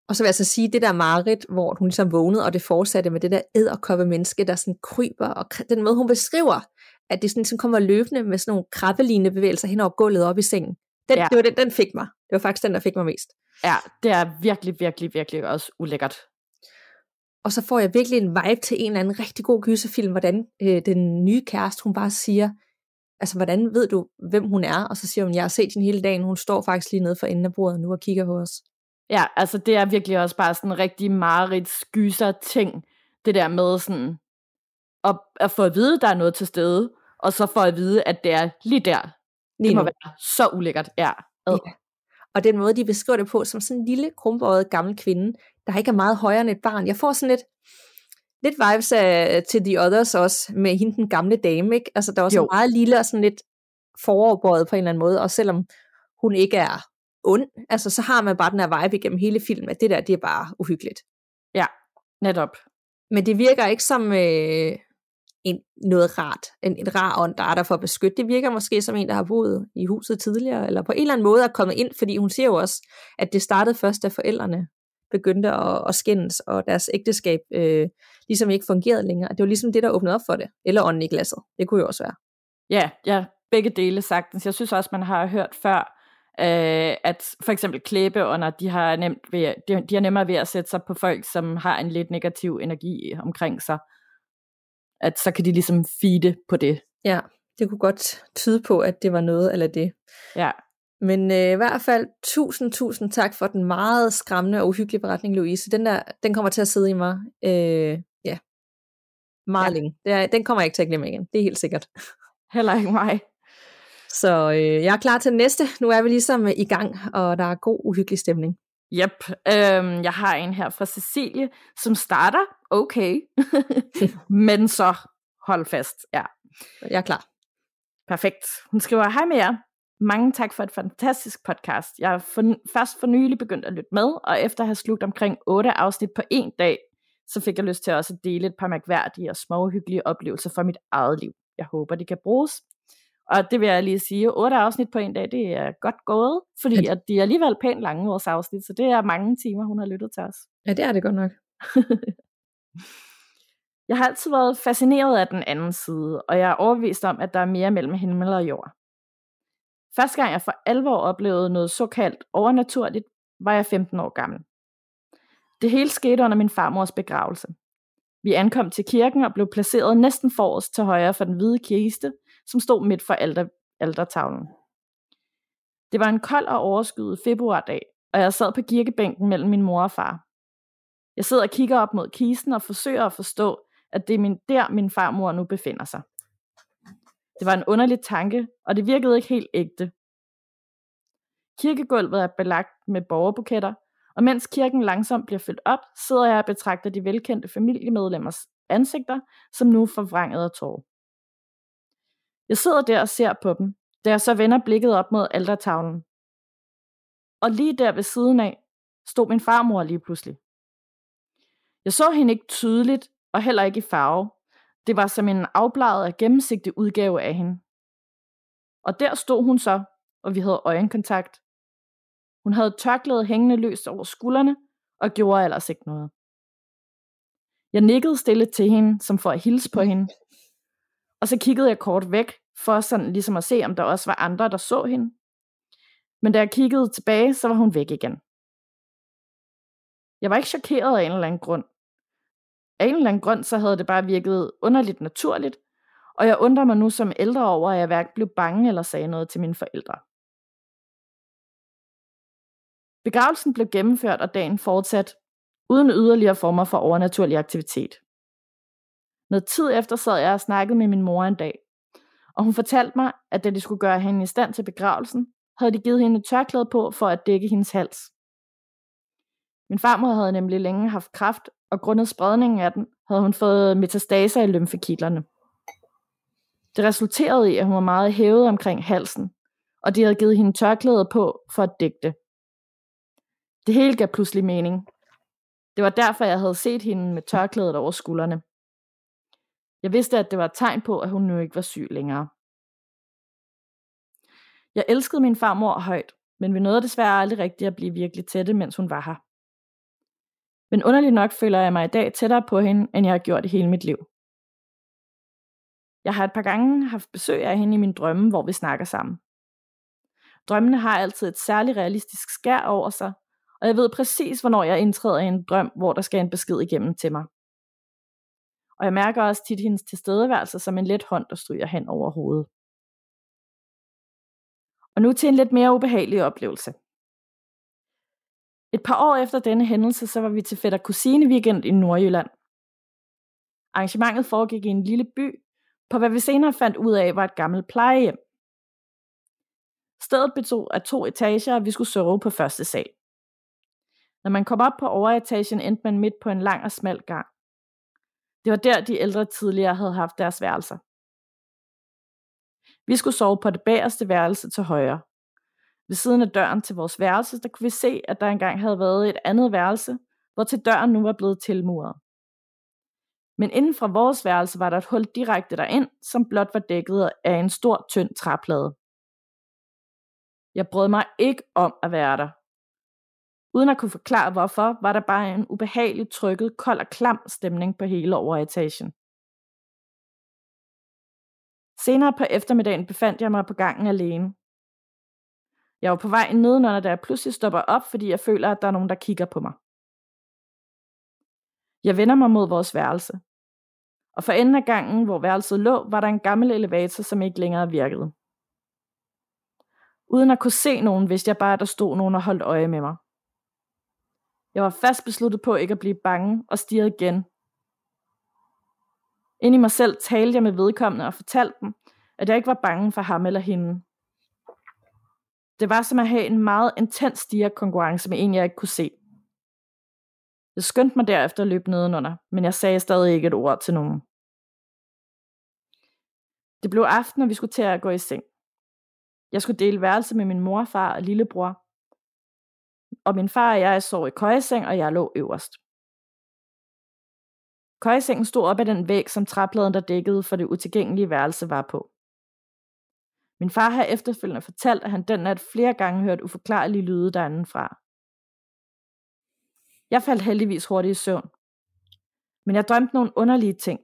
Og så vil jeg så sige, det der Marit, hvor hun ligesom vågnede, og det fortsatte med det der æderkoppe menneske, der sådan kryber, og den måde hun beskriver, at det sådan, sådan kommer løbende med sådan nogle krabbelignende bevægelser hen over gulvet op i sengen. Den, ja. Det var den, den fik mig. Det var faktisk den, der fik mig mest. Ja, det er virkelig, virkelig, virkelig også ulækkert. Og så får jeg virkelig en vibe til en eller anden rigtig god gyserfilm, hvordan øh, den nye kæreste, hun bare siger, altså hvordan ved du, hvem hun er? Og så siger hun, jeg har set hende hele dagen, hun står faktisk lige nede for enden af bordet nu og kigger på os. Ja, altså det er virkelig også bare sådan en rigtig mareridt skyser ting, det der med sådan, at, at få at vide, at der er noget til stede, og så få at vide, at det er lige der. Lige det må nu. være så ulækkert, ja. ja. Og den måde, de beskriver det på, som sådan en lille, krumbøjet gammel kvinde, der ikke er meget højere end et barn. Jeg får sådan lidt, lidt vibes af, til The Others også, med hende den gamle dame, ikke? Altså, der er også jo. meget lille og sådan lidt foroverbøjet på en eller anden måde, og selvom hun ikke er ond, altså så har man bare den her vibe igennem hele filmen, at det der, det er bare uhyggeligt. Ja, netop. Men det virker ikke som øh, en, noget rart, en, en rar ånd, der er der for at beskytte. Det virker måske som en, der har boet i huset tidligere, eller på en eller anden måde er kommet ind, fordi hun siger jo også, at det startede først, da forældrene begyndte at, at skændes, og deres ægteskab øh, ligesom ikke fungerede længere. Det var ligesom det, der åbnede op for det. Eller ånden i glasset. Det kunne jo også være. Ja, ja, begge dele sagtens. Jeg synes også, man har hørt før, øh, at for eksempel klæbeånder, de har, nemt ved, de, de har nemmere ved at sætte sig på folk, som har en lidt negativ energi omkring sig. At så kan de ligesom feede på det. Ja, det kunne godt tyde på, at det var noget eller det. Ja. Men øh, i hvert fald tusind, tusind tak for den meget skræmmende og uhyggelige beretning, Louise. Den der, den kommer til at sidde i mig. Øh, ja, meget ja. længe. Det er, den kommer jeg ikke til at glemme igen. Det er helt sikkert. Heller ikke mig. Så øh, jeg er klar til næste. Nu er vi ligesom i gang, og der er god uhyggelig stemning. Yep. Øhm, jeg har en her fra Cecilie, som starter okay, men så hold fast. Ja. Jeg er klar. Perfekt. Hun skriver, hej med jer. Mange tak for et fantastisk podcast. Jeg har for, først for nylig begyndt at lytte med, og efter at have slugt omkring otte afsnit på en dag, så fik jeg lyst til også at dele et par mærkværdige og småhyggelige oplevelser fra mit eget liv. Jeg håber, de kan bruges. Og det vil jeg lige sige, otte afsnit på en dag, det er godt gået, fordi ja. at de er alligevel pænt lange vores afsnit, så det er mange timer, hun har lyttet til os. Ja, det er det godt nok. jeg har altid været fascineret af den anden side, og jeg er overbevist om, at der er mere mellem himmel og jord. Første gang jeg for alvor oplevede noget såkaldt overnaturligt, var jeg 15 år gammel. Det hele skete under min farmors begravelse. Vi ankom til kirken og blev placeret næsten forrest til højre for den hvide kiste, som stod midt for alter, altertavlen. Det var en kold og overskyet februardag, og jeg sad på kirkebænken mellem min mor og far. Jeg sidder og kigger op mod kisten og forsøger at forstå, at det er min, der min farmor nu befinder sig. Det var en underlig tanke, og det virkede ikke helt ægte. Kirkegulvet er belagt med borgerbuketter, og mens kirken langsomt bliver fyldt op, sidder jeg og betragter de velkendte familiemedlemmers ansigter, som nu forvrænget af tårer. Jeg sidder der og ser på dem, da jeg så vender blikket op mod aldertavlen. Og lige der ved siden af stod min farmor lige pludselig. Jeg så hende ikke tydeligt, og heller ikke i farve. Det var som en afbladet og gennemsigtig udgave af hende. Og der stod hun så, og vi havde øjenkontakt. Hun havde tørklædet hængende løst over skuldrene, og gjorde ellers ikke noget. Jeg nikkede stille til hende, som for at hilse på hende. Og så kiggede jeg kort væk, for sådan ligesom at se, om der også var andre, der så hende. Men da jeg kiggede tilbage, så var hun væk igen. Jeg var ikke chokeret af en eller anden grund. Af en eller anden grund, så havde det bare virket underligt naturligt, og jeg undrer mig nu som ældre over, at jeg hverken blev bange eller sagde noget til mine forældre. Begravelsen blev gennemført, og dagen fortsat, uden yderligere former for overnaturlig aktivitet. Noget tid efter sad jeg og snakkede med min mor en dag, og hun fortalte mig, at da de skulle gøre hende i stand til begravelsen, havde de givet hende et tørklæde på for at dække hendes hals. Min farmor havde nemlig længe haft kræft, og grundet spredningen af den, havde hun fået metastaser i lymfekitlerne. Det resulterede i, at hun var meget hævet omkring halsen, og de havde givet hende tørklæde på for at dække det. Det hele gav pludselig mening. Det var derfor, jeg havde set hende med tørklædet over skuldrene. Jeg vidste, at det var et tegn på, at hun nu ikke var syg længere. Jeg elskede min farmor højt, men vi nåede desværre aldrig rigtigt at blive virkelig tætte, mens hun var her. Men underligt nok føler jeg mig i dag tættere på hende, end jeg har gjort i hele mit liv. Jeg har et par gange haft besøg af hende i min drømme, hvor vi snakker sammen. Drømmene har altid et særligt realistisk skær over sig, og jeg ved præcis, hvornår jeg indtræder i en drøm, hvor der skal en besked igennem til mig. Og jeg mærker også tit hendes tilstedeværelse som en let hånd, der stryger hen over hovedet. Og nu til en lidt mere ubehagelig oplevelse. Et par år efter denne hændelse, så var vi til fætter kusine weekend i Nordjylland. Arrangementet foregik i en lille by, på hvad vi senere fandt ud af var et gammelt plejehjem. Stedet bestod af to etager, og vi skulle sove på første sal. Når man kom op på overetagen, endte man midt på en lang og smal gang. Det var der, de ældre tidligere havde haft deres værelser. Vi skulle sove på det bagerste værelse til højre. Ved siden af døren til vores værelse, der kunne vi se, at der engang havde været et andet værelse, hvor til døren nu var blevet tilmuret. Men inden fra vores værelse var der et hul direkte derind, som blot var dækket af en stor, tynd træplade. Jeg brød mig ikke om at være der. Uden at kunne forklare hvorfor, var der bare en ubehagelig trykket, kold og klam stemning på hele overetagen. Senere på eftermiddagen befandt jeg mig på gangen alene. Jeg var på vej nedenunder, da jeg pludselig stopper op, fordi jeg føler, at der er nogen, der kigger på mig. Jeg vender mig mod vores værelse. Og for enden af gangen, hvor værelset lå, var der en gammel elevator, som ikke længere virkede. Uden at kunne se nogen, vidste jeg bare, at der stod nogen og holdt øje med mig. Jeg var fast besluttet på ikke at blive bange og stirrede igen. Ind i mig selv talte jeg med vedkommende og fortalte dem, at jeg ikke var bange for ham eller hende. Det var som at have en meget intens konkurrence med en, jeg ikke kunne se. Jeg skyndte mig derefter at løbe nedenunder, men jeg sagde stadig ikke et ord til nogen. Det blev aften, og vi skulle til at gå i seng. Jeg skulle dele værelse med min mor, far og lillebror. Og min far og jeg sov i køjeseng, og jeg lå øverst. Køjesengen stod op ad den væg, som træpladen, der dækkede for det utilgængelige værelse, var på. Min far har efterfølgende fortalt, at han den nat flere gange hørt uforklarlige lyde fra. Jeg faldt heldigvis hurtigt i søvn. Men jeg drømte nogle underlige ting.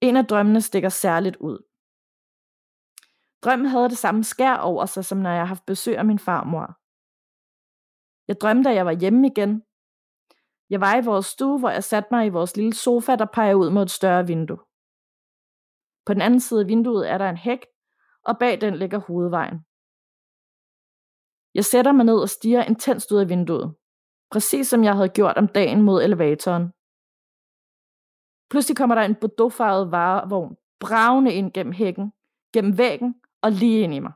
En af drømmene stikker særligt ud. Drømmen havde det samme skær over sig, som når jeg har haft besøg af min farmor. Jeg drømte, at jeg var hjemme igen. Jeg var i vores stue, hvor jeg satte mig i vores lille sofa, der peger ud mod et større vindue. På den anden side af vinduet er der en hæk, og bag den ligger hovedvejen. Jeg sætter mig ned og stiger intenst ud af vinduet, præcis som jeg havde gjort om dagen mod elevatoren. Pludselig kommer der en bordeauxfarvet varevogn bravende ind gennem hækken, gennem væggen og lige ind i mig.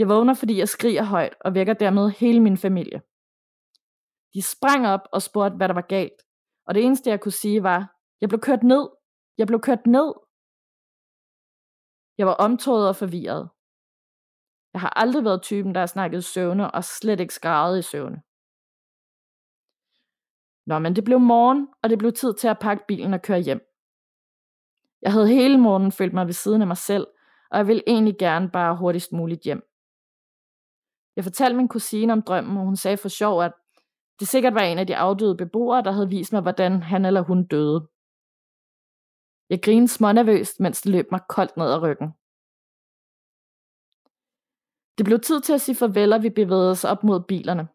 Jeg vågner, fordi jeg skriger højt og vækker dermed hele min familie. De sprang op og spurgte, hvad der var galt, og det eneste, jeg kunne sige, var, jeg blev kørt ned. Jeg blev kørt ned. Jeg var omtåget og forvirret. Jeg har aldrig været typen, der har snakket søvne og slet ikke skrevet i søvne. Nå, men det blev morgen, og det blev tid til at pakke bilen og køre hjem. Jeg havde hele morgenen følt mig ved siden af mig selv, og jeg ville egentlig gerne bare hurtigst muligt hjem. Jeg fortalte min kusine om drømmen, og hun sagde for sjov, at det sikkert var en af de afdøde beboere, der havde vist mig, hvordan han eller hun døde. Jeg grinede smånervøst, mens det løb mig koldt ned ad ryggen. Det blev tid til at sige farvel, og vi bevægede os op mod bilerne.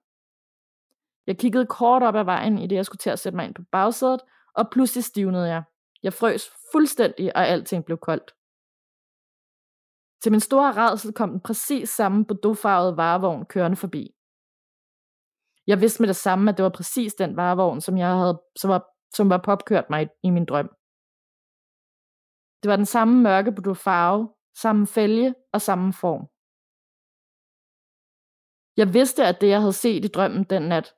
Jeg kiggede kort op ad vejen, i det jeg skulle til at sætte mig ind på bagsædet, og pludselig stivnede jeg. Jeg frøs fuldstændig, og alting blev koldt. Til min store redsel kom den præcis samme bordeauxfarvede varevogn kørende forbi. Jeg vidste med det samme, at det var præcis den varevogn, som jeg havde, som var, som var popkørt mig i, i min drøm. Det var den samme mørke farve, samme fælge og samme form. Jeg vidste, at det, jeg havde set i drømmen den nat,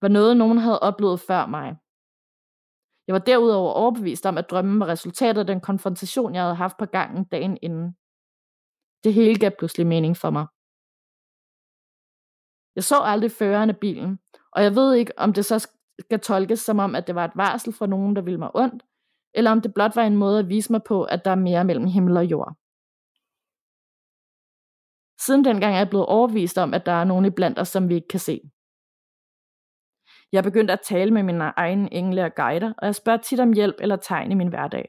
var noget, nogen havde oplevet før mig. Jeg var derudover overbevist om, at drømmen var resultatet af den konfrontation, jeg havde haft på gangen dagen inden. Det hele gav pludselig mening for mig. Jeg så aldrig føreren af bilen, og jeg ved ikke, om det så skal tolkes som om, at det var et varsel fra nogen, der ville mig ondt, eller om det blot var en måde at vise mig på, at der er mere mellem himmel og jord. Siden dengang er jeg blevet overvist om, at der er nogen iblandt os, som vi ikke kan se. Jeg begyndte at tale med mine egne engle og guider, og jeg spørger tit om hjælp eller tegn i min hverdag.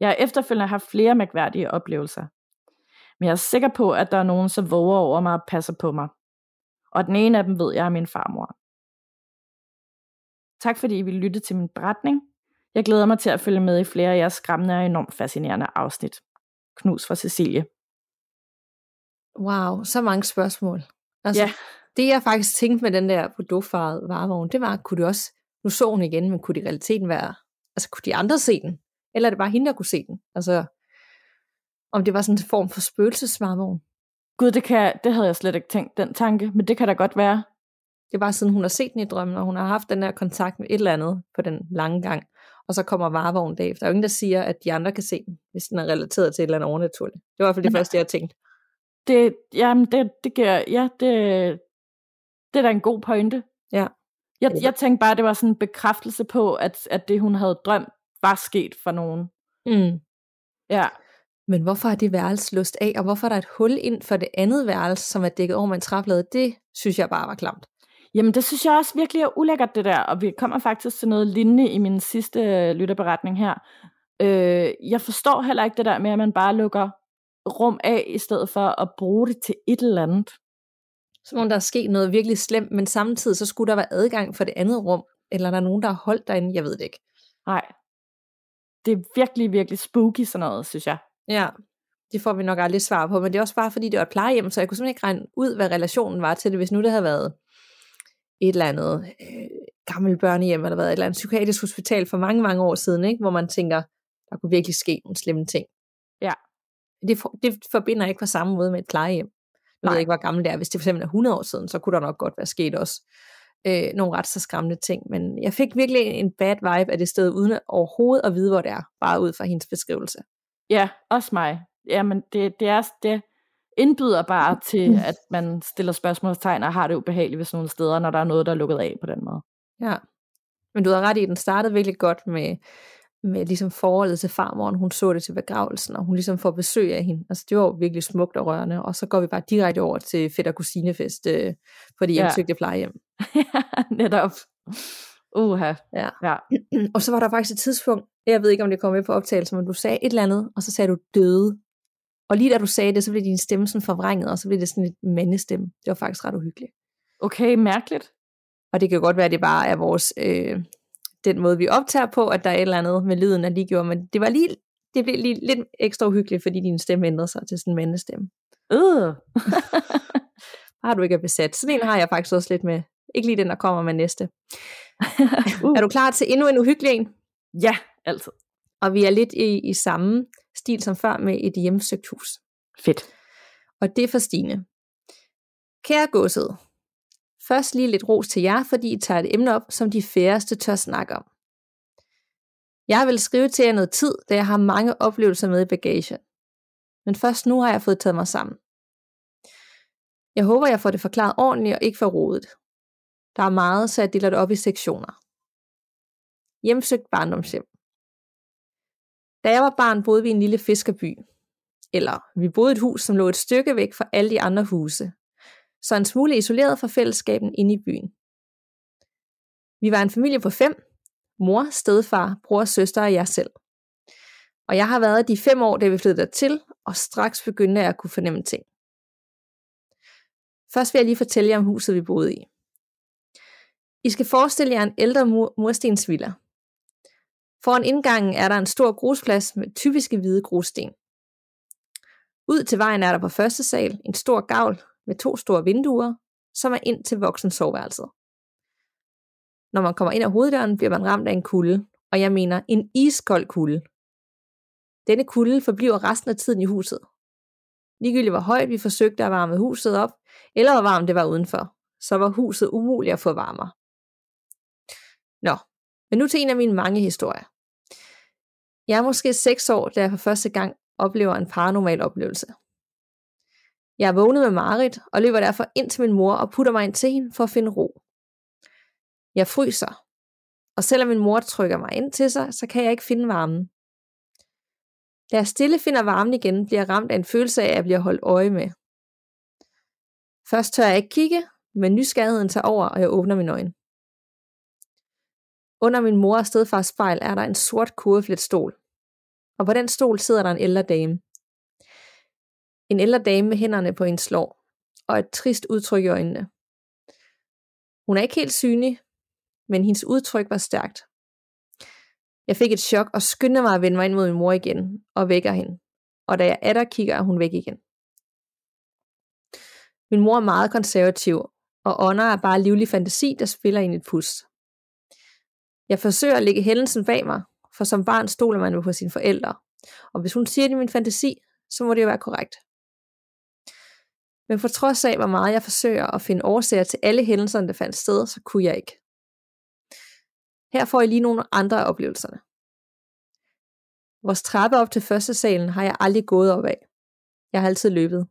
Jeg har efterfølgende haft flere mærkværdige oplevelser. Men jeg er sikker på, at der er nogen, som våger over mig og passer på mig. Og den ene af dem ved jeg er min farmor. Tak fordi I vil lytte til min beretning. Jeg glæder mig til at følge med i flere af jeres skræmmende og enormt fascinerende afsnit. Knus fra Cecilie. Wow, så mange spørgsmål. Altså, ja. Det jeg faktisk tænkte med den der Bordeaux-farvede varevogn, det var, kunne det også, nu så hun igen, men kunne det i realiteten være, altså kunne de andre se den? Eller er det bare hende, der kunne se den? Altså, om det var sådan en form for spøgelsesvarevogn. Gud, det, kan, det havde jeg slet ikke tænkt, den tanke, men det kan da godt være. Det var sådan, hun har set den i drømmen, og hun har haft den der kontakt med et eller andet på den lange gang. og så kommer varevognen dag efter. Der er jo ingen, der siger, at de andre kan se den, hvis den er relateret til et eller andet overnaturligt. Det var i hvert fald det første, jeg har tænkt. Det, jamen, det, det gør, ja, det, det er da en god pointe. Ja. Jeg, jeg tænkte bare, at det var sådan en bekræftelse på, at, at det, hun havde drømt, var sket for nogen. Mm. Ja. Men hvorfor er det værelse lust af, og hvorfor er der et hul ind for det andet værelse, som er dækket over med en træplade? Det synes jeg bare var klamt. Jamen, det synes jeg også virkelig er ulækkert, det der. Og vi kommer faktisk til noget lignende i min sidste øh, lytterberetning her. Øh, jeg forstår heller ikke det der med, at man bare lukker rum af, i stedet for at bruge det til et eller andet. Som om der er sket noget virkelig slemt, men samtidig så skulle der være adgang for det andet rum, eller der er nogen, der har holdt derinde, jeg ved det ikke. Nej. Det er virkelig, virkelig spooky sådan noget, synes jeg. Ja, det får vi nok aldrig svar på, men det er også bare fordi, det var et plejehjem, så jeg kunne simpelthen ikke regne ud, hvad relationen var til det, hvis nu det havde været et eller andet øh, gammelt børnehjem, eller været et eller andet psykiatrisk hospital for mange, mange år siden, ikke? hvor man tænker, der kunne virkelig ske nogle slemme ting. Ja. Det, for, det forbinder jeg ikke på samme måde med et plejehjem. Nu ved jeg ikke, hvor gammelt det er. Hvis det for eksempel er 100 år siden, så kunne der nok godt være sket også øh, nogle ret så skræmmende ting. Men jeg fik virkelig en bad vibe af det sted, uden overhovedet at vide, hvor det er. Bare ud fra hendes beskrivelse. Ja, også mig. Jamen, det, det, er, det indbyder bare til, at man stiller spørgsmålstegn og har det ubehageligt ved sådan nogle steder, når der er noget, der er lukket af på den måde. Ja. Men du har ret i, at den startede virkelig godt med, med ligesom forholdet til farmoren. Hun så det til begravelsen, og hun ligesom får besøg af hende. Altså, det var jo virkelig smukt og rørende. Og så går vi bare direkte over til fætter kusinefest øh, på de hjemsøgte ja. plejehjem. ja, netop. Uha. Ja. ja. og så var der faktisk et tidspunkt, jeg ved ikke, om det kom med på optagelsen, men du sagde et eller andet, og så sagde du døde. Og lige da du sagde det, så blev din stemme sådan forvrænget, og så blev det sådan et mandestemme. Det var faktisk ret uhyggeligt. Okay, mærkeligt. Og det kan godt være, at det bare er vores, øh, den måde, vi optager på, at der er et eller andet med lyden, der lige gjorde, men det var lige, det blev lige lidt ekstra uhyggeligt, fordi din stemme ændrede sig til sådan en mandestemme. Øh. har du ikke er besat. Sådan en har jeg faktisk også lidt med. Ikke lige den, der kommer med næste. uh. Er du klar til endnu en uhyggelig en? Ja, altid. Og vi er lidt i, i samme stil som før med et hjemsøgt hus. Fedt. Og det er for Stine. Kære godset, først lige lidt ros til jer, fordi I tager et emne op, som de færreste tør snakke om. Jeg vil skrive til jer noget tid, da jeg har mange oplevelser med i bagagen. Men først nu har jeg fået taget mig sammen. Jeg håber, jeg får det forklaret ordentligt og ikke for rodet. Der er meget, så jeg deler det op i sektioner. Hjemsøgt barndomshjem. Da jeg var barn, boede vi i en lille fiskerby. Eller vi boede i et hus, som lå et stykke væk fra alle de andre huse. Så en smule isoleret fra fællesskaben inde i byen. Vi var en familie på fem. Mor, stedfar, bror, søster og jeg selv. Og jeg har været de fem år, da vi flyttede dertil, og straks begyndte jeg at kunne fornemme ting. Først vil jeg lige fortælle jer om huset, vi boede i. I skal forestille jer en ældre mur- murstensvilla. Foran indgangen er der en stor grusplads med typiske hvide grussten. Ud til vejen er der på første sal en stor gavl med to store vinduer, som er ind til voksen soveværelset. Når man kommer ind ad hoveddøren, bliver man ramt af en kulde, og jeg mener en iskold kulde. Denne kulde forbliver resten af tiden i huset. Ligegyldigt hvor højt vi forsøgte at varme huset op, eller hvor varmt det var udenfor, så var huset umuligt at få varmere. Nå, men nu til en af mine mange historier. Jeg er måske 6 år, da jeg for første gang oplever en paranormal oplevelse. Jeg er vågnet med Marit og løber derfor ind til min mor og putter mig ind til hende for at finde ro. Jeg fryser, og selvom min mor trykker mig ind til sig, så kan jeg ikke finde varmen. Da jeg stille finder varmen igen, bliver jeg ramt af en følelse af, at jeg bliver holdt øje med. Først tør jeg ikke kigge, men nysgerrigheden tager over, og jeg åbner mine øjne. Under min mor og stedfars spejl er der en sort kurveflet stol. Og på den stol sidder der en ældre dame. En ældre dame med hænderne på en slår, og et trist udtryk i øjnene. Hun er ikke helt synlig, men hendes udtryk var stærkt. Jeg fik et chok og skyndte mig at vende mig ind mod min mor igen og vækker hende. Og da jeg er der, kigger er hun væk igen. Min mor er meget konservativ, og ånder er bare livlig fantasi, der spiller ind i et pus. Jeg forsøger at lægge hændelsen bag mig, for som barn stoler man jo på sine forældre. Og hvis hun siger det i min fantasi, så må det jo være korrekt. Men for trods af, hvor meget jeg forsøger at finde årsager til alle hændelserne, der fandt sted, så kunne jeg ikke. Her får I lige nogle andre af oplevelserne. Vores trappe op til første salen har jeg aldrig gået op af. Jeg har altid løbet.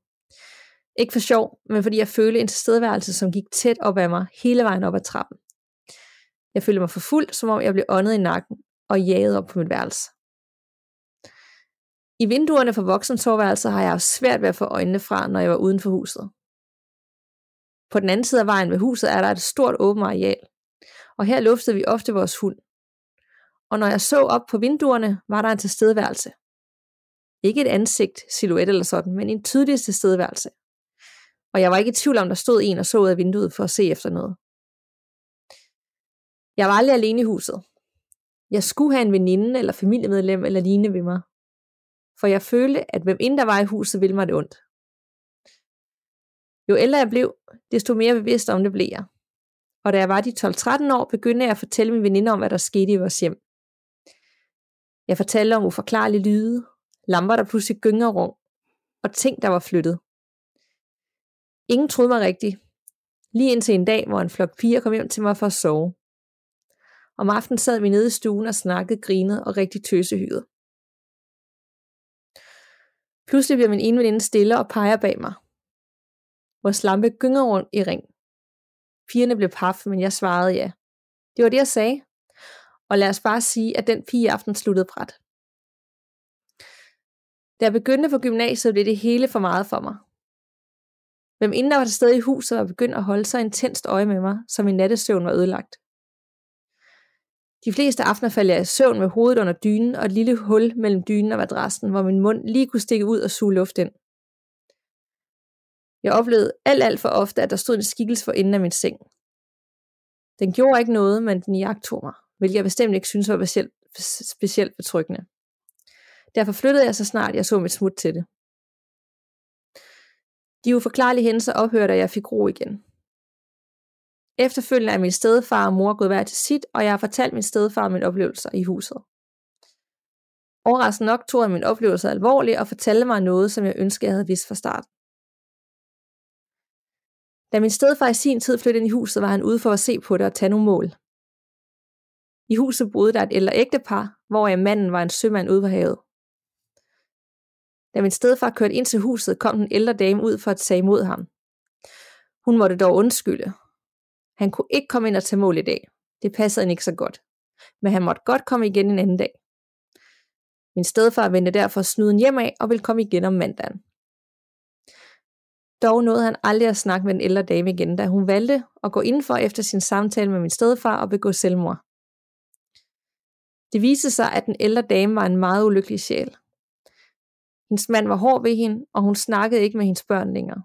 Ikke for sjov, men fordi jeg følte en tilstedeværelse, som gik tæt op ad mig hele vejen op ad trappen. Jeg følte mig for fuld, som om jeg blev åndet i nakken og jaget op på mit værelse. I vinduerne for voksensoværelser har jeg haft svært ved at få øjnene fra, når jeg var uden for huset. På den anden side af vejen ved huset er der et stort åbent areal, og her luftede vi ofte vores hund. Og når jeg så op på vinduerne, var der en tilstedeværelse. Ikke et ansigt, silhuet eller sådan, men en tydelig tilstedeværelse. Og jeg var ikke i tvivl om, der stod en og så ud af vinduet for at se efter noget. Jeg var aldrig alene i huset. Jeg skulle have en veninde eller familiemedlem eller lignende ved mig. For jeg følte, at hvem end der var i huset, ville mig det ondt. Jo ældre jeg blev, desto mere bevidst om det blev jeg. Og da jeg var de 12-13 år, begyndte jeg at fortælle min veninde om, hvad der skete i vores hjem. Jeg fortalte om uforklarlige lyde, lamper, der pludselig gynger rum, og ting, der var flyttet. Ingen troede mig rigtigt. Lige indtil en dag, hvor en flok piger kom hjem til mig for at sove. Om aftenen sad vi nede i stuen og snakkede, grinede og rigtig tøsehyede. Pludselig bliver min ene veninde stille og peger bag mig. Vores lampe gynger rundt i ring. Pigerne blev paf, men jeg svarede ja. Det var det, jeg sagde. Og lad os bare sige, at den pige aften sluttede bræt. Da jeg begyndte på gymnasiet, blev det hele for meget for mig. Hvem inden der var til stede i huset, var begyndt at holde sig intenst øje med mig, så min nattesøvn var ødelagt. De fleste aftener faldt jeg i søvn med hovedet under dynen og et lille hul mellem dynen og madrassen, hvor min mund lige kunne stikke ud og suge luft ind. Jeg oplevede alt, alt for ofte, at der stod en skikkelse for enden af min seng. Den gjorde ikke noget, men den jagtog mig, hvilket jeg bestemt ikke synes var specielt, specielt betryggende. Derfor flyttede jeg så snart, jeg så mit smut til det. De uforklarlige hændelser ophørte, og jeg fik ro igen. Efterfølgende er min stedfar og mor gået hver til sit, og jeg har fortalt min stedfar om mine oplevelser i huset. Overraskende nok tog jeg min oplevelse alvorligt og fortalte mig noget, som jeg ønskede, jeg havde vidst fra starten. Da min stedfar i sin tid flyttede ind i huset, var han ude for at se på det og tage nogle mål. I huset boede der et ældre ægtepar, hvor manden var en sømand ude på havet. Da min stedfar kørte ind til huset, kom den ældre dame ud for at tage imod ham. Hun måtte dog undskylde. Han kunne ikke komme ind og tage mål i dag. Det passede han ikke så godt. Men han måtte godt komme igen en anden dag. Min stedfar vendte derfor snuden hjem af og ville komme igen om mandagen. Dog nåede han aldrig at snakke med den ældre dame igen, da hun valgte at gå indenfor efter sin samtale med min stedfar og begå selvmord. Det viste sig, at den ældre dame var en meget ulykkelig sjæl. Hendes mand var hård ved hende, og hun snakkede ikke med hendes børn længere.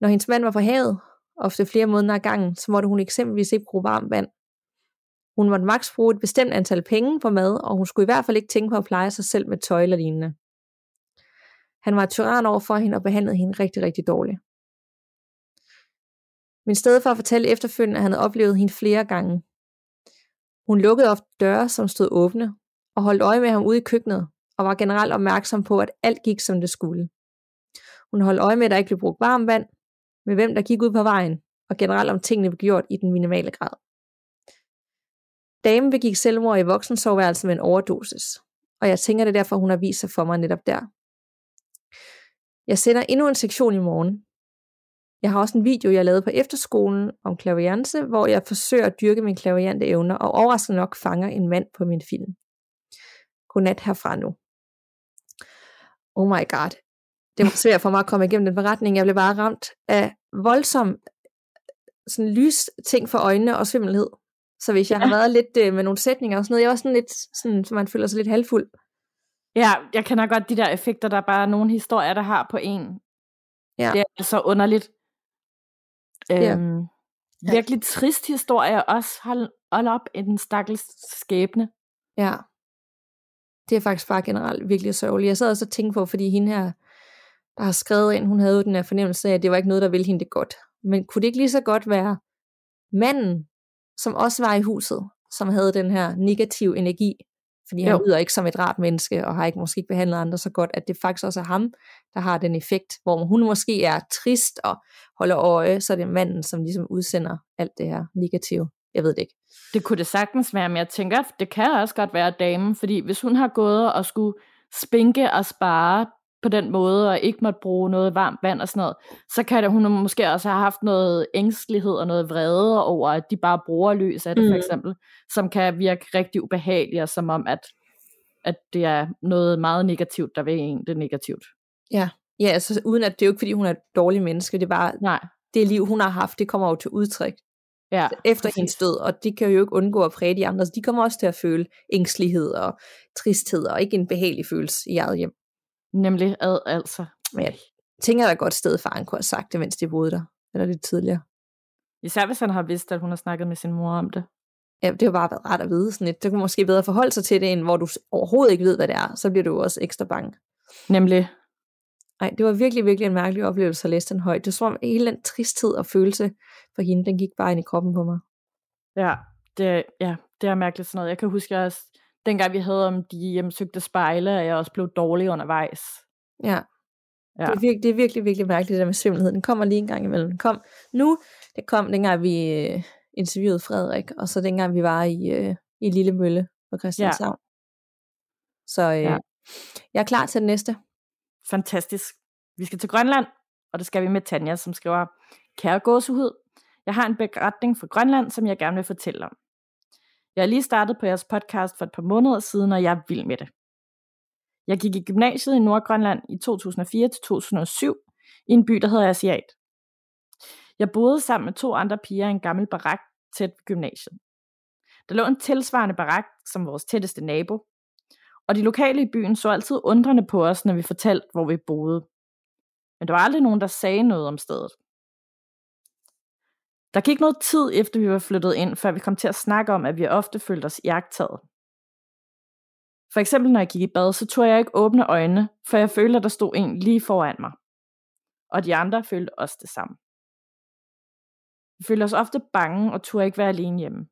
Når hendes mand var på havet, ofte flere måneder ad gangen, så måtte hun eksempelvis ikke bruge varmt vand. Hun måtte maks bruge et bestemt antal penge på mad, og hun skulle i hvert fald ikke tænke på at pleje sig selv med tøj eller lignende. Han var tyran over for hende og behandlede hende rigtig, rigtig dårligt. Min stedfar fortalte efterfølgende, at han havde oplevet hende flere gange. Hun lukkede ofte døre, som stod åbne, og holdt øje med ham ude i køkkenet, og var generelt opmærksom på, at alt gik, som det skulle. Hun holdt øje med, at der ikke blev brugt varmt vand, med hvem der gik ud på vejen, og generelt om tingene blev gjort i den minimale grad. Damen begik selvmord i voksensoværelset med en overdosis, og jeg tænker det derfor, hun har vist sig for mig netop der. Jeg sender endnu en sektion i morgen. Jeg har også en video, jeg lavede på efterskolen om klaviance, hvor jeg forsøger at dyrke mine klaviante evner, og overraskende nok fanger en mand på min film. Godnat herfra nu. Oh my god. Det var svært for mig at komme igennem den beretning. Jeg blev bare ramt af voldsom sådan lys ting for øjnene og svimmelhed. Så hvis jeg ja. har været lidt øh, med nogle sætninger og sådan noget, jeg var sådan lidt, sådan, så man føler sig lidt halvfuld. Ja, jeg kender godt de der effekter, der er bare nogle historier, der har på en. Ja. Det er så underligt. Ja. Øhm, ja. Virkelig trist historie også. Hold, hold op, en stakkels skæbne. Ja. Det er faktisk bare generelt virkelig sørgeligt. Jeg sad også og tænkte på, fordi hende her, der har skrevet ind, hun havde jo den her fornemmelse af, at det var ikke noget, der ville hende det godt. Men kunne det ikke lige så godt være manden, som også var i huset, som havde den her negative energi, fordi han lyder ikke som et rart menneske, og har ikke måske ikke behandlet andre så godt, at det faktisk også er ham, der har den effekt, hvor hun måske er trist og holder øje, så er det manden, som ligesom udsender alt det her negative. Jeg ved det ikke. Det kunne det sagtens være, men jeg tænker, at det kan også godt være damen, fordi hvis hun har gået og skulle spinke og spare på den måde, og ikke måtte bruge noget varmt vand og sådan noget, så kan det, hun måske også have haft noget ængstelighed og noget vrede over, at de bare bruger lys af det, mm. for eksempel, som kan virke rigtig ubehageligt, og som om, at, at det er noget meget negativt, der vil en det negativt. Ja, ja altså uden at det er jo ikke, fordi hun er et dårligt menneske, det er bare, Nej. det liv, hun har haft, det kommer jo til udtryk Ja, efter hendes død, og det kan jo ikke undgå at præge de andre, så de kommer også til at føle ængstelighed og tristhed, og ikke en behagelig følelse i eget hjem. Nemlig, ad, altså. Men jeg tænker, der er godt sted, faren kunne have sagt det, mens de boede der, eller lidt tidligere. Især hvis han har vidst, at hun har snakket med sin mor om det. Ja, det har bare været ret at vide sådan lidt. Det kunne måske bedre forholde sig til det, end hvor du overhovedet ikke ved, hvad det er. Så bliver du også ekstra bange. Nemlig. Nej, det var virkelig, virkelig en mærkelig oplevelse at læse den højt. Det var som om hele den tristhed og følelse for hende, den gik bare ind i kroppen på mig. Ja, det, ja, det er mærkeligt sådan noget. Jeg kan huske også, dengang vi havde om de hjemsøgte spejle, at jeg også blev dårlig undervejs. Ja. ja. Det, er virkelig, det er virkelig, virkelig mærkeligt, det der med svimmelhed. Den kommer lige en gang imellem. Den kom nu, det kom dengang vi øh, interviewede Frederik, og så dengang vi var i, øh, i Lille Mølle på Christianshavn. Ja. Så øh, ja. jeg er klar til det næste. Fantastisk. Vi skal til Grønland, og det skal vi med Tanja, som skriver, Kære gåsehud, jeg har en beretning fra Grønland, som jeg gerne vil fortælle om. Jeg er lige startet på jeres podcast for et par måneder siden, og jeg er vild med det. Jeg gik i gymnasiet i Nordgrønland i 2004-2007 i en by, der hedder Asiat. Jeg boede sammen med to andre piger i en gammel barak tæt ved gymnasiet. Der lå en tilsvarende barak som vores tætteste nabo, og de lokale i byen så altid undrende på os, når vi fortalte, hvor vi boede. Men der var aldrig nogen, der sagde noget om stedet. Der gik noget tid efter vi var flyttet ind, før vi kom til at snakke om, at vi ofte følte os jagtet. For eksempel når jeg gik i bad, så tog jeg ikke åbne øjnene, for jeg følte, at der stod en lige foran mig. Og de andre følte også det samme. Vi følte os ofte bange og turde ikke være alene hjemme.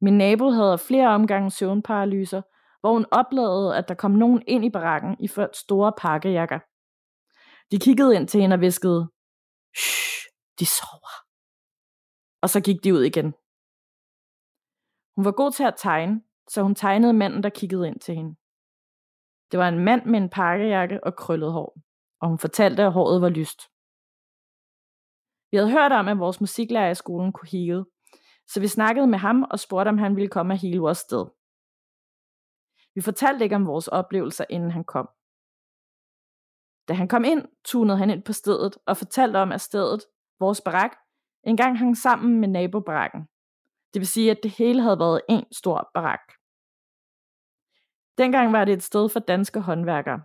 Min nabo havde flere omgange søvnparalyser, hvor hun oplevede, at der kom nogen ind i barakken i ført store pakkejakker. De kiggede ind til hende og viskede, Shh, de sover. Og så gik de ud igen. Hun var god til at tegne, så hun tegnede manden, der kiggede ind til hende. Det var en mand med en pakkejakke og krøllet hår, og hun fortalte, at håret var lyst. Vi havde hørt om, at vores musiklærer i skolen kunne heale, så vi snakkede med ham og spurgte, om han ville komme og hele vores sted. Vi fortalte ikke om vores oplevelser, inden han kom. Da han kom ind, tunede han ind på stedet og fortalte om, at stedet, vores barak, engang hang sammen med nabobarakken. Det vil sige, at det hele havde været en stor barak. Dengang var det et sted for danske håndværkere.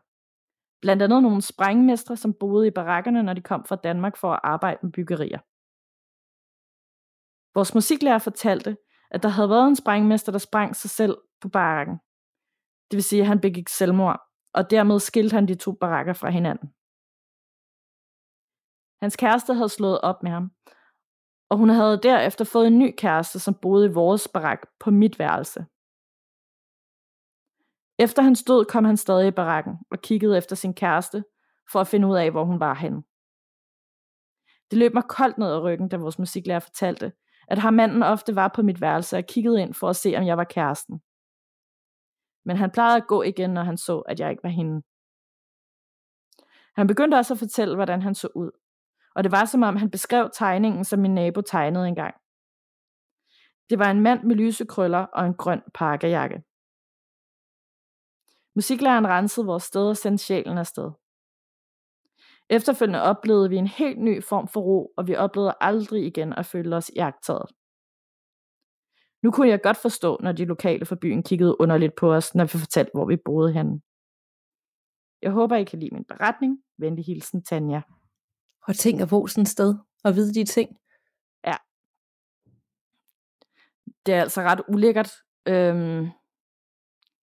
Blandt andet nogle sprængmestre, som boede i barakkerne, når de kom fra Danmark for at arbejde med byggerier. Vores musiklærer fortalte, at der havde været en sprængmester, der sprang sig selv på barakken. Det vil sige, at han begik selvmord, og dermed skilte han de to barakker fra hinanden. Hans kæreste havde slået op med ham, og hun havde derefter fået en ny kæreste, som boede i vores barak på mit værelse. Efter hans død kom han stadig i barakken og kiggede efter sin kæreste, for at finde ud af, hvor hun var henne. Det løb mig koldt ned ad ryggen, da vores musiklærer fortalte, at har manden ofte var på mit værelse og kiggede ind for at se, om jeg var kæresten. Men han plejede at gå igen, når han så, at jeg ikke var hende. Han begyndte også at fortælle, hvordan han så ud. Og det var som om, han beskrev tegningen, som min nabo tegnede engang. Det var en mand med lyse krøller og en grøn pakkejakke. Musiklæreren rensede vores sted og sendte sjælen afsted. Efterfølgende oplevede vi en helt ny form for ro, og vi oplevede aldrig igen at føle os jagtet. Nu kunne jeg godt forstå, når de lokale fra byen kiggede underligt på os, når vi fortalte, hvor vi boede henne. Jeg håber, I kan lide min beretning. Venlig hilsen, Tanja. Og tænk at bo sådan et sted og vide de ting. Ja. Det er altså ret ulækkert. Øhm,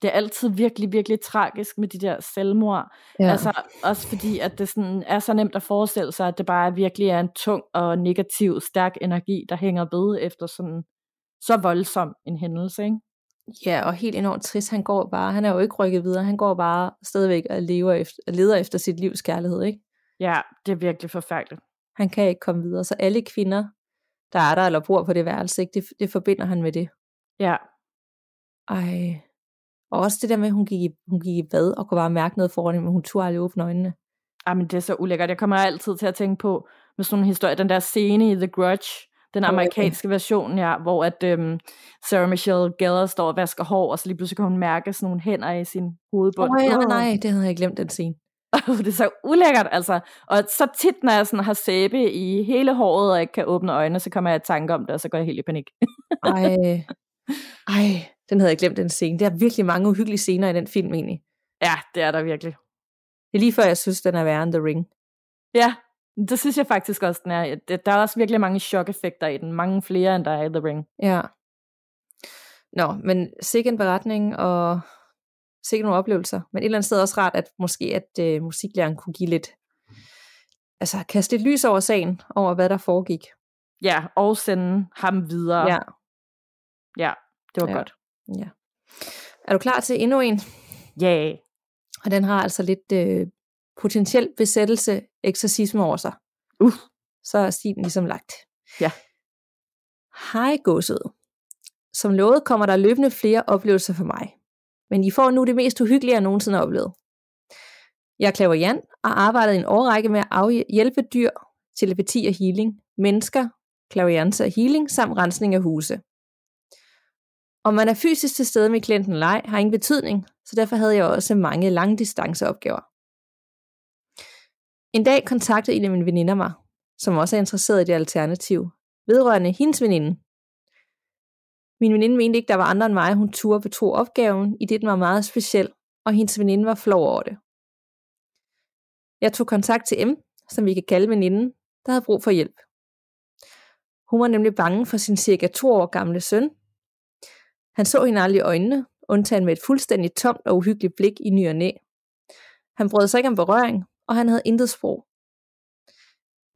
det er altid virkelig, virkelig tragisk med de der selvmord. Ja. Altså også fordi, at det sådan er så nemt at forestille sig, at det bare virkelig er en tung og negativ, stærk energi, der hænger ved efter sådan så voldsom en hændelse, ikke? Ja, og helt enormt trist. Han går bare, han er jo ikke rykket videre, han går bare stadigvæk og lever efter, leder efter sit livs kærlighed, ikke? Ja, det er virkelig forfærdeligt. Han kan ikke komme videre, så alle kvinder, der er der eller bor på det værelse. Ikke? Det, det forbinder han med det. Ja. Ej. Og også det der med, at hun gik i, hun gik i bad og kunne bare mærke noget foran hende, men hun turde aldrig åbne øjnene. Jamen, det er så ulækkert. Jeg kommer altid til at tænke på, med sådan en historie, den der scene i The Grudge, den amerikanske version, ja, hvor at øhm, Sarah Michelle Gellar står og vasker hår, og så lige pludselig kan hun mærke sådan nogle hænder i sin hovedbund. Åh, oh, ja, nej, det havde jeg glemt, den scene. det er så ulækkert, altså. Og så tit, når jeg sådan har sæbe i hele håret, og ikke kan åbne øjnene, så kommer jeg i tanke om det, og så går jeg helt i panik. ej, ej, den havde jeg glemt, den scene. Der er virkelig mange uhyggelige scener i den film, egentlig. Ja, det er der virkelig. Det er lige før, jeg synes, den er værre end The Ring. Ja, det synes jeg faktisk også, den er. Der er også virkelig mange chok-effekter i den. Mange flere, end der er i The Ring. Ja. Nå, men sikke en beretning, og sikke nogle oplevelser. Men et eller andet sted også rart, at måske at øh, musiklæreren kunne give lidt, altså kaste lidt lys over sagen, over hvad der foregik. Ja, og sende ham videre. Ja. Ja, det var Ja. godt. ja. Er du klar til endnu en? Ja. Yeah. Og den har altså lidt øh, potentiel besættelse, eksorcisme over sig. Uh. Så er stilen ligesom lagt. Ja. Hej godset. Som lovet kommer der løbende flere oplevelser for mig. Men I får nu det mest uhyggelige, jeg nogensinde har oplevet. Jeg er Jan og arbejdede i en årrække med at afhjælpe dyr, telepati og healing, mennesker, klaviance og healing, samt rensning af huse. Om man er fysisk til stede med klienten eller ej, har ingen betydning, så derfor havde jeg også mange langdistanceopgaver. En dag kontaktede en af mine veninder mig, som også er interesseret i det alternativ, vedrørende hendes veninde. Min veninde mente ikke, der var andre end mig, hun turde betro opgaven, i det den var meget speciel, og hendes veninde var flov over det. Jeg tog kontakt til M, som vi kan kalde veninden, der havde brug for hjælp. Hun var nemlig bange for sin cirka to år gamle søn. Han så hende aldrig i øjnene, undtagen med et fuldstændig tomt og uhyggeligt blik i ny og næ. Han brød sig ikke om berøring, og han havde intet sprog.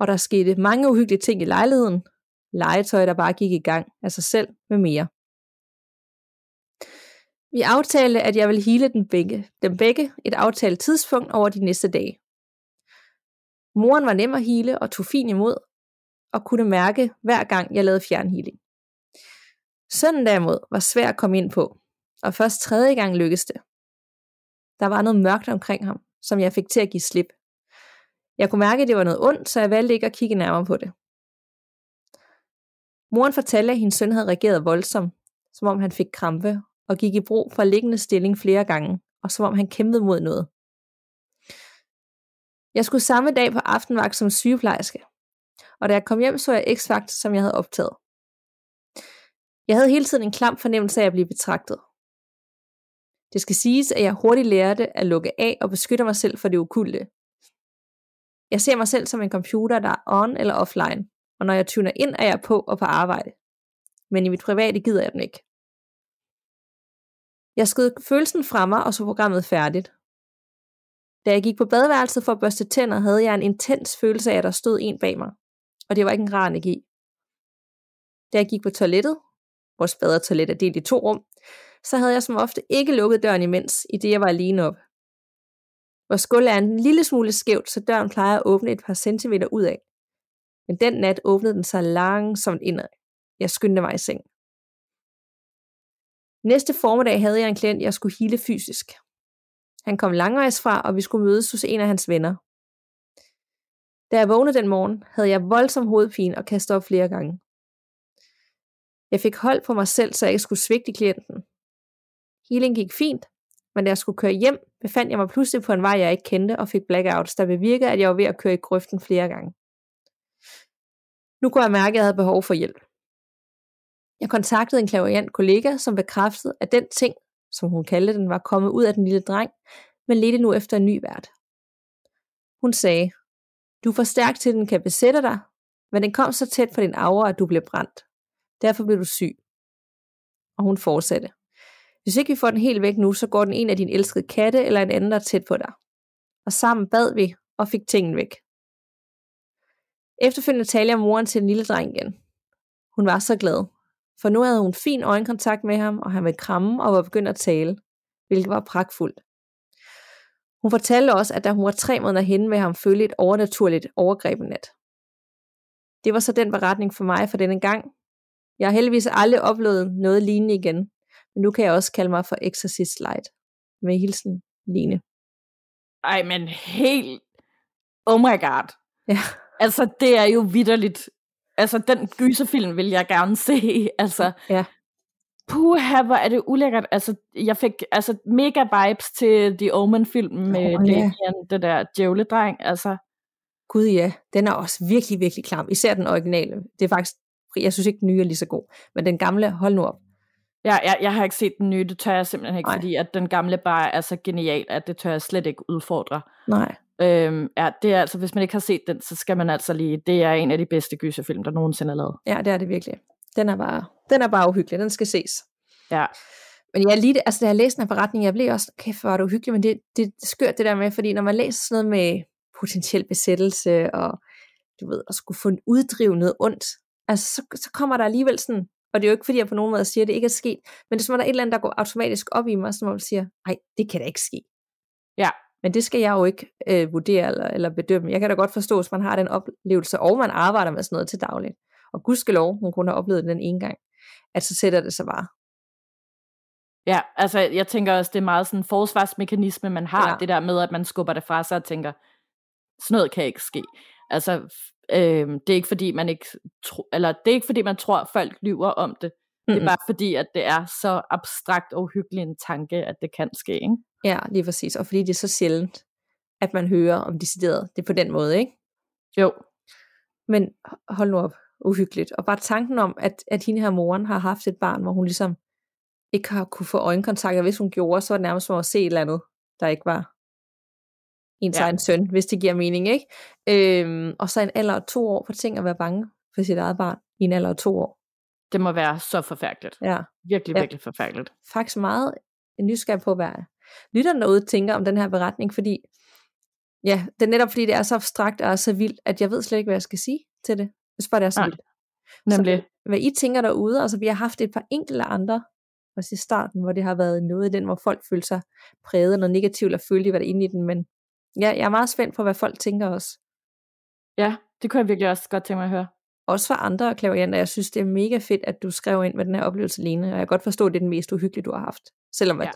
Og der skete mange uhyggelige ting i lejligheden. Legetøj, der bare gik i gang af sig selv med mere. Vi aftalte, at jeg ville hele den begge, dem begge et aftalt tidspunkt over de næste dage. Moren var nem at hele og tog fin imod, og kunne mærke hver gang jeg lavede fjernhealing. Sønnen derimod var svær at komme ind på, og først tredje gang lykkedes det. Der var noget mørkt omkring ham, som jeg fik til at give slip. Jeg kunne mærke, at det var noget ondt, så jeg valgte ikke at kigge nærmere på det. Moren fortalte, at hendes søn havde reageret voldsomt, som om han fik krampe, og gik i brug for liggende stilling flere gange, og som om han kæmpede mod noget. Jeg skulle samme dag på aftenvagt som sygeplejerske, og da jeg kom hjem, så jeg X-Factor, som jeg havde optaget. Jeg havde hele tiden en klam fornemmelse af at blive betragtet. Det skal siges, at jeg hurtigt lærte at lukke af og beskytte mig selv for det okulte. Jeg ser mig selv som en computer, der er on eller offline, og når jeg tuner ind, er jeg på og på arbejde. Men i mit private gider jeg den ikke. Jeg skød følelsen fra mig og så programmet færdigt. Da jeg gik på badeværelset for at børste tænder, havde jeg en intens følelse af, at der stod en bag mig. Og det var ikke en rar energi. Da jeg gik på toilettet, vores bad og toilet er delt i to rum, så havde jeg som ofte ikke lukket døren imens, i det jeg var alene op. Vores gulv er en lille smule skævt, så døren plejer at åbne et par centimeter ud af. Men den nat åbnede den sig langsomt indad. Jeg skyndte mig i seng. Næste formiddag havde jeg en klient, jeg skulle hele fysisk. Han kom langvejs fra, og vi skulle mødes hos en af hans venner. Da jeg vågnede den morgen, havde jeg voldsom hovedpine og kastede op flere gange. Jeg fik hold på mig selv, så jeg ikke skulle svigte klienten. Healing gik fint, men da jeg skulle køre hjem, befandt jeg mig pludselig på en vej, jeg ikke kendte, og fik blackouts, der bevirkede, at jeg var ved at køre i grøften flere gange. Nu kunne jeg mærke, at jeg havde behov for hjælp. Jeg kontaktede en klaverjant kollega, som bekræftede, at den ting, som hun kaldte den, var kommet ud af den lille dreng, men ledte nu efter en ny vært. Hun sagde, du er for stærk til, at den kan besætte dig, men den kom så tæt på din aura, at du blev brændt. Derfor blev du syg. Og hun fortsatte. Hvis ikke vi får den helt væk nu, så går den en af dine elskede katte eller en anden, der er tæt på dig. Og sammen bad vi og fik tingene væk. Efterfølgende talte jeg moren til den lille dreng igen. Hun var så glad, for nu havde hun fin øjenkontakt med ham, og han ville kramme og var begyndt at tale, hvilket var pragtfuldt. Hun fortalte også, at da hun var tre måneder henne med ham, følte et overnaturligt overgreb nat. det var så den beretning for mig for denne gang. Jeg har heldigvis aldrig oplevet noget lignende igen, men nu kan jeg også kalde mig for Exorcist Light. Med hilsen, Line. Ej, men helt... Oh my god. Ja. Altså, det er jo vidderligt. Altså, den gyserfilm vil jeg gerne se. Altså, Ja. puha, hvor er det ulækkert. Altså, jeg fik altså, mega vibes til The Omen-film med oh, ja. Damien, det der djævledreng. Altså, Gud ja, den er også virkelig, virkelig klam. Især den originale. Det er faktisk, jeg synes ikke, den nye er lige så god. Men den gamle, hold nu op. jeg, jeg, jeg har ikke set den nye, det tør jeg simpelthen ikke, Nej. fordi at den gamle bare er så genial, at det tør jeg slet ikke udfordre. Nej. Øhm, ja, det er altså, hvis man ikke har set den, så skal man altså lige, det er en af de bedste gyserfilm, der nogensinde er lavet. Ja, det er det virkelig. Den er bare, den er bare uhyggelig. Den skal ses. Ja. Men jeg lige, altså da jeg læste den her beretning, jeg blev også, kæft, hvor var det uhyggeligt, men det, det er skørt det der med, fordi når man læser sådan noget med potentiel besættelse, og du ved, at skulle få en uddrive noget ondt, altså så, så kommer der alligevel sådan, og det er jo ikke fordi, jeg på nogen måde siger, at det ikke er sket, men det er som om, der er et eller andet, der går automatisk op i mig, som man siger, nej, det kan da ikke ske. Ja. Men det skal jeg jo ikke øh, vurdere eller, eller bedømme. Jeg kan da godt forstå, hvis man har den oplevelse, og man arbejder med sådan noget til dagligt. Og gudskelov, hun kun har oplevet det den ene gang, at så sætter det sig bare. Ja, altså jeg tænker også, det er meget sådan en forsvarsmekanisme, man har, Ja. det der med, at man skubber det fra sig og tænker, sådan noget kan ikke ske. Altså, øhm, det er ikke fordi, man ikke tro, eller det er ikke fordi, man tror, at folk lyver om det. Det Mm-mm. er bare fordi, at det er så abstrakt og uhyggelig en tanke, at det kan ske, ikke? Ja, lige præcis. Og fordi det er så sjældent, at man hører om decideret det på den måde, ikke? Jo, Men hold nu op, uhyggeligt. Og bare tanken om, at, at hende her moren har haft et barn, hvor hun ligesom ikke har kunne få øjenkontakt, og hvis hun gjorde, så var det nærmest som at se et eller andet, der ikke var ens ja. Egen søn, hvis det giver mening, ikke? Øhm, og så en alder af to år, for ting at være bange for sit eget barn i en alder af to år. det må være så forfærdeligt. Ja, Virkelig, Ja. virkelig forfærdeligt. faktisk meget nysgerrig på, hvad lytterne derude tænker om den her beretning, fordi ja, det er netop fordi, det er så abstrakt og så vildt, at jeg ved slet ikke, hvad jeg skal sige til det. Hvis bare det er så Nej, vildt. Nemlig. Så, hvad I tænker derude, altså vi har haft et par enkelte andre, også i starten, hvor det har været noget i den, hvor folk følte sig præget noget negativt, eller følte, de var inde i den, men ja, jeg er meget spændt på, hvad folk tænker også. Ja, det kunne jeg virkelig også godt tænke mig at høre. Også for andre klavianter, jeg synes, det er mega fedt, at du skrev ind med den her oplevelse, Lene, og jeg kan godt forstå, at det er den mest uhyggelige, du har haft. Selvom at Ja.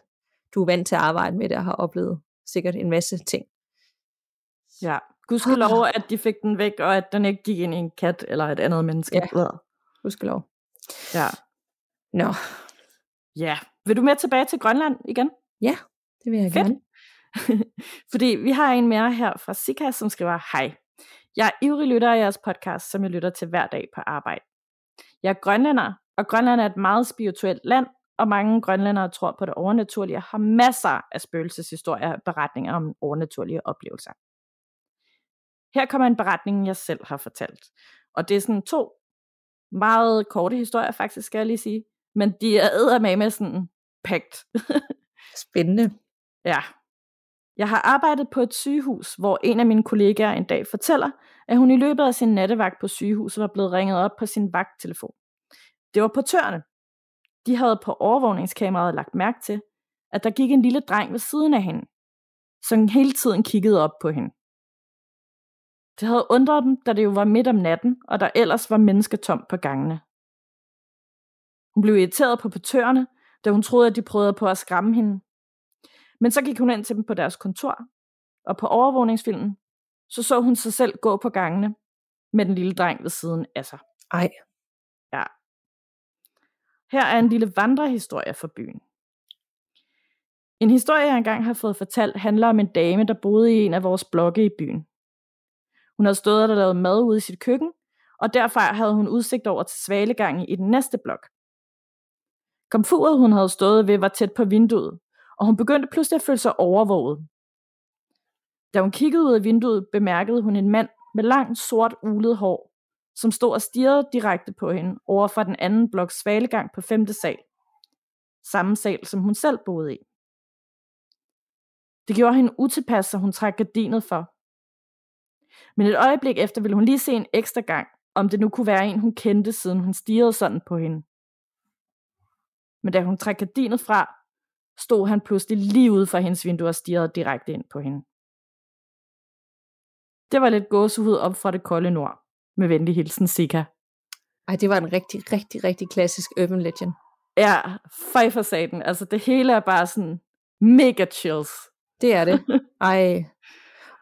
Du er vant til at arbejde med det, og har oplevet sikkert en masse ting. Ja, gudskelov, at de fik den væk, og at den ikke gik ind i en kat eller et andet menneske. Ja. Hudskelov. ja. Nå, Ja. Vil du med tilbage til Grønland igen? det vil jeg Fedt. gerne. Fordi vi har en mere her fra Sika, som skriver, Hej, jeg er ivrig lytter af jeres podcast, som jeg lytter til hver dag på arbejde. Jeg er grønlænder, og Grønland er et meget spirituelt land, og mange grønlændere tror på det overnaturlige og har masser af spøgelseshistorier og beretninger om overnaturlige oplevelser. Her kommer en beretning, jeg selv har fortalt. Og det er sådan to meget korte historier, faktisk, skal jeg lige sige. Men de er eddermame med sådan pagt. Spændende. Ja. Jeg har arbejdet på et sygehus, hvor en af mine kollegaer en dag fortæller, at hun i løbet af sin nattevagt på sygehuset var blevet ringet op på sin vagttelefon. Det var portørerne. De havde på overvågningskameraet lagt mærke til, at der gik en lille dreng ved siden af hende, som hele tiden kiggede op på hende. Det havde undret dem, da det jo var midt om natten, og der ellers var mennesketomt på gangene. Hun blev irriteret på portørerne, da hun troede, at de prøvede på at skræmme hende. Men så gik hun ind til dem på deres kontor, og på overvågningsfilmen, så så hun sig selv gå på gangene med den lille dreng ved siden af sig. Ej, Ja. Her er en lille vandrehistorie fra byen. En historie, jeg engang har fået fortalt, handler om en dame, der boede i en af vores blokke i byen. Hun havde stået og lavet mad ude i sit køkken, og derfra havde hun udsigt over til svalegangen i den næste blok. Komfuret, hun havde stået ved, var tæt på vinduet, og hun begyndte pludselig at føle sig overvåget. Da hun kiggede ud af vinduet, bemærkede hun en mand med langt sort ulet hår, som stod og stirrede direkte på hende over fra den anden bloks svalegang på femte sal. Samme sal, som hun selv boede i. Det gjorde hende utilpas, så hun trak gardinet for. Men et øjeblik efter ville hun lige se en ekstra gang, om det nu kunne være en, hun kendte, siden hun stirrede sådan på hende. Men da hun trak gardinet fra, stod han pludselig lige ude for hendes vindue og stirrede direkte ind på hende. Det var lidt gåsehud op fra det kolde nord. Med venlig hilsen, Sika. Ej, det var en rigtig, rigtig, rigtig klassisk urban legend. Ja, fej for saten. Altså, det hele er bare sådan mega chills. Det er det. Ej.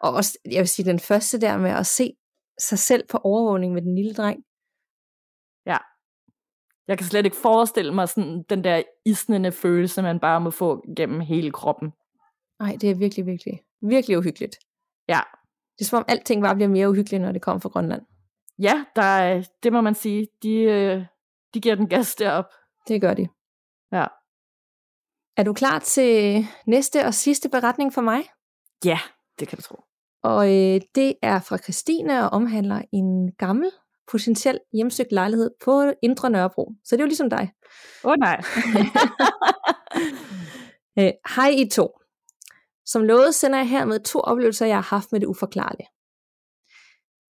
Og også, jeg vil sige, den første der med at se sig selv på overvågning med den lille dreng. Ja. Jeg kan slet ikke forestille mig sådan den der isnende følelse, man bare må få gennem hele kroppen. Nej, det er virkelig, virkelig, virkelig uhyggeligt. Ja. Det er som om alting bare bliver mere uhyggeligt, når det kommer fra Grønland. Ja, der er, det må man sige. De, øh, de giver den gas derop. Det gør de. Ja. Er du klar til næste og sidste beretning for mig? Ja, det kan du tro. Og øh, det er fra Christine og omhandler en gammel, potentiel hjemsøgt lejlighed på Indre Nørrebro. Så det er jo ligesom dig. Åh oh, nej. øh, hej I to. Som lovet sender jeg hermed to oplevelser, jeg har haft med det uforklarlige.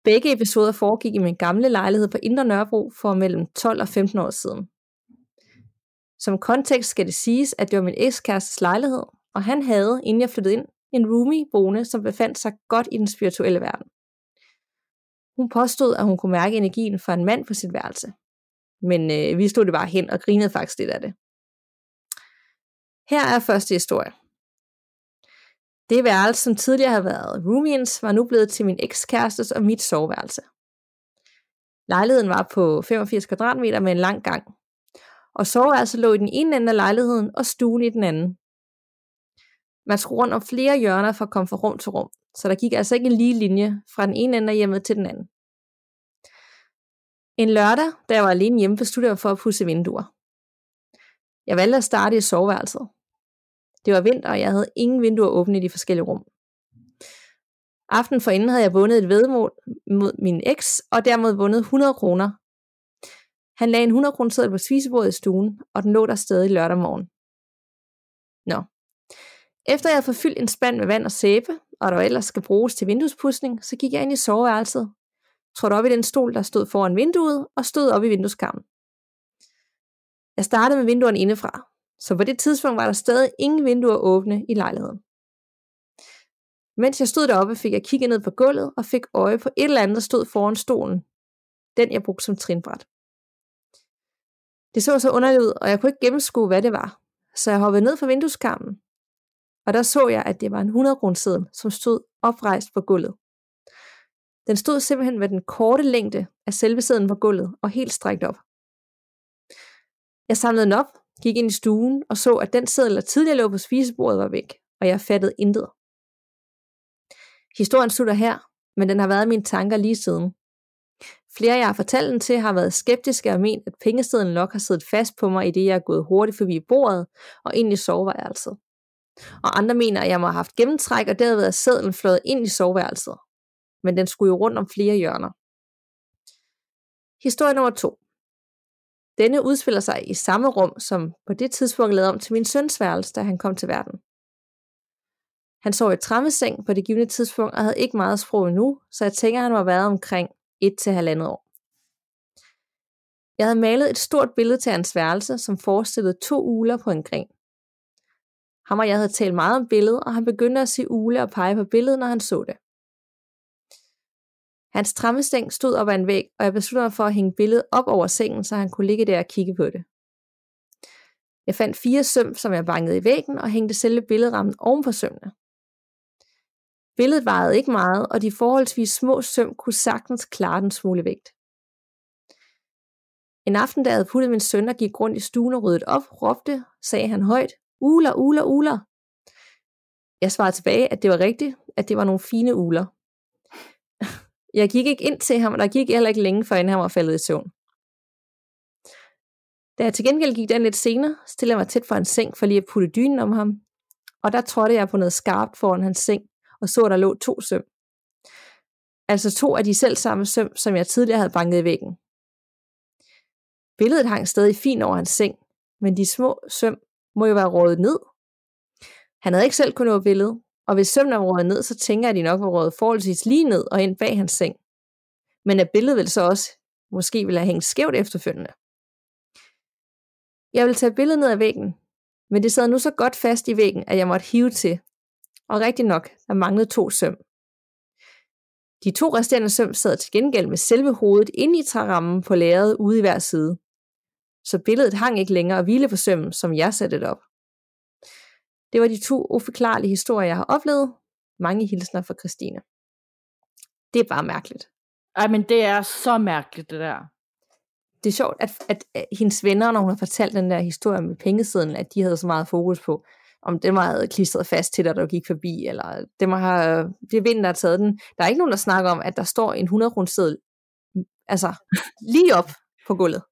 Begge episoder foregik i min gamle lejlighed på Indre Nørrebro for mellem 12 og 15 år siden. Som kontekst skal det siges, at det var min ekskærestes lejlighed, og han havde, inden jeg flyttede ind, en roomie boende, som befandt sig godt i den spirituelle verden. Hun påstod, at hun kunne mærke energien fra en mand på sit værelse. Men øh, vi stod det bare hen og grinede faktisk lidt af det. Her er første historie. Det værelse, som tidligere havde været roomiens, var nu blevet til min ekskærestes og mit soveværelse. Lejligheden var på 85 kvadratmeter med en lang gang. Og soveværelset lå i den ene ende af lejligheden og stuen i den anden. Man skulle rundt om flere hjørner for at komme fra rum til rum, så der gik altså ikke en lige linje fra den ene ende af hjemmet til den anden. En lørdag, da jeg var alene hjemme, besluttede jeg for at pusse vinduer. Jeg valgte at starte i soveværelset. Det var vinter, og jeg havde ingen vinduer åbne i de forskellige rum. Aften forinden havde jeg vundet et vedmål mod min eks, og dermed vundet 100 kroner. Han lagde en 100 kroner seddel på spisebordet i stuen, og den lå der stadig lørdag morgen. Nå. Efter jeg havde forfyldt en spand med vand og sæbe, og der ellers skal bruges til vinduespudsning, så gik jeg ind i soveværelset, trådte op i den stol, der stod foran vinduet, og stod op i vindueskarmen. Jeg startede med vinduerne indefra, så på det tidspunkt var der stadig ingen vinduer åbne i lejligheden. Mens jeg stod deroppe, fik jeg kigget ned på gulvet og fik øje på et eller andet, der stod foran stolen. Den jeg brugte som trinbræt. Det så så underligt ud, og jeg kunne ikke gennemskue, hvad det var. Så jeg hoppede ned fra vindueskarmen, og der så jeg, at det var en 100 kroner som stod oprejst på gulvet. Den stod simpelthen med den korte længde af selve sæden på gulvet og helt strækt op. Jeg samlede den op, gik ind i stuen og så, at den seddel, der tidligere lå på spisebordet, var væk, og jeg fattede intet. Historien slutter her, men den har været i mine tanker lige siden. Flere, jeg har fortalt den til, har været skeptiske og ment, at pengesedlen nok har siddet fast på mig, i det jeg er gået hurtigt forbi bordet og ind i soveværelset. Og andre mener, at jeg må have haft gennemtræk, og derved er sedlen flået ind i soveværelset. Men den skulle jo rundt om flere hjørner. Historie nummer to. Denne udspiller sig i samme rum, som på det tidspunkt lavede om til min søns værelse, da han kom til verden. Han sov i trammeseng på det givende tidspunkt og havde ikke meget sprog endnu, så jeg tænker, at han var været omkring 1 til halvandet år. Jeg havde malet et stort billede til hans værelse, som forestillede to uler på en gren. Ham og jeg havde talt meget om billedet, og han begyndte at se ule og pege på billedet, når han så det. Hans trammestæng stod op ad en væg, og jeg besluttede mig for at hænge billedet op over sengen, så han kunne ligge der og kigge på det. Jeg fandt fire søm, som jeg bankede i væggen, og hængte selve billedrammen oven på sømmene. Billedet vejede ikke meget, og de forholdsvis små søm kunne sagtens klare den smule vægt. En aften, da jeg havde puttet min søn og gik rundt i stuen og ryddet op, råbte, sagde han højt, uler, uler, uler. Jeg svarede tilbage, at det var rigtigt, at det var nogle fine uler. Jeg gik ikke ind til ham, og der gik heller ikke længe, før han var faldet i søvn. Da jeg til gengæld gik den lidt senere, stillede jeg mig tæt for hans seng for lige at putte dynen om ham, og der trådte jeg på noget skarpt foran hans seng, og så, at der lå to søm. Altså to af de selv samme søm, som jeg tidligere havde banket i væggen. Billedet hang stadig fint over hans seng, men de små søm må jo være rådet ned. Han havde ikke selv kunnet nå billedet, og hvis sømmen er ned, så tænker jeg, at de nok var rådet forholdsvis lige ned og ind bag hans seng. Men at billedet vil så også måske ville have hængt skævt efterfølgende. Jeg vil tage billedet ned af væggen, men det sad nu så godt fast i væggen, at jeg måtte hive til. Og rigtig nok, der manglede to søm. De to resterende søm sad til gengæld med selve hovedet inde i trærammen på lærredet ude i hver side. Så billedet hang ikke længere og hvile på sømmen, som jeg satte det op. Det var de to uforklarlige historier, jeg har oplevet. Mange hilsner fra Christine. Det er bare mærkeligt. Ej, men det er så mærkeligt, det der. Det er sjovt, at, at, hendes venner, når hun har fortalt den der historie med pengesiden, at de havde så meget fokus på, om det var klistret fast til dig, der gik forbi, eller det må have, det er vinden, der har taget den. Der er ikke nogen, der snakker om, at der står en 100 kroner altså lige op på gulvet.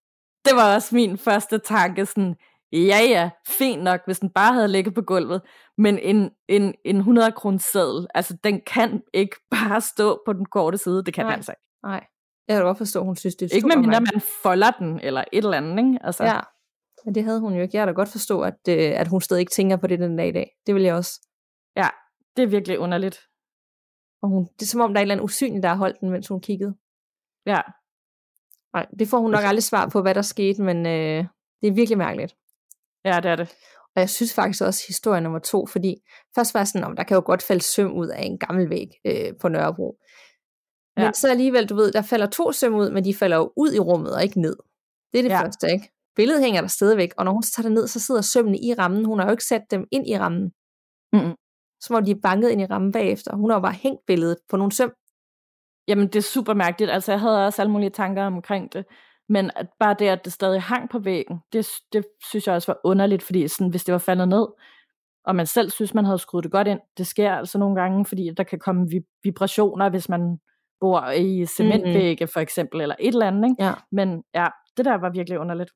Det var også min første tanke, sådan, ja ja, fint nok, hvis den bare havde ligget på gulvet, men en, en, en 100 kroner seddel, altså den kan ikke bare stå på den korte side, det kan Nej. den altså ikke. Nej, jeg kan godt forstå, at hun synes, det er Ikke medmindre man folder den, eller et eller andet, ikke? Altså, Ja, men det havde hun jo ikke. Jeg kan da godt forstå, at, øh, at hun stadig ikke tænker på det den dag i dag. Det vil jeg også. ja, det er virkelig underligt. Og hun, det er som om, der er et eller andet usynligt, der har holdt den, mens hun kiggede. Ja, Nej, det får hun nok aldrig svar på, hvad der skete, men øh, det er virkelig mærkeligt. Ja det er det. Og jeg synes faktisk også historie nummer to, fordi først var jeg sådan, om der kan jo godt falde søm ud af en gammel væg øh, på Nørrebro. Men Ja. så alligevel, du ved, der falder to søm ud, men de falder jo ud i rummet og ikke ned. Det er det Ja. første, ikke? Billedet hænger der stadigvæk, og når hun tager det ned, så sidder sømmene i rammen. Hun har jo ikke sat dem ind i rammen. Mm-mm. Så må de banket ind i rammen bagefter. Hun har jo bare hængt billedet på nogle søm. Jamen, det er super mærkeligt. Altså, jeg havde også alle mulige tanker omkring det. Men at bare det, at det stadig hang på væggen, det, det synes jeg også var underligt, fordi sådan, hvis det var faldet ned, og man selv synes, man havde skruet det godt ind, det sker altså nogle gange, fordi der kan komme vib- vibrationer, hvis man bor i cementvægge for eksempel, eller et eller andet. Ikke? Ja. Men ja, det der var virkelig underligt.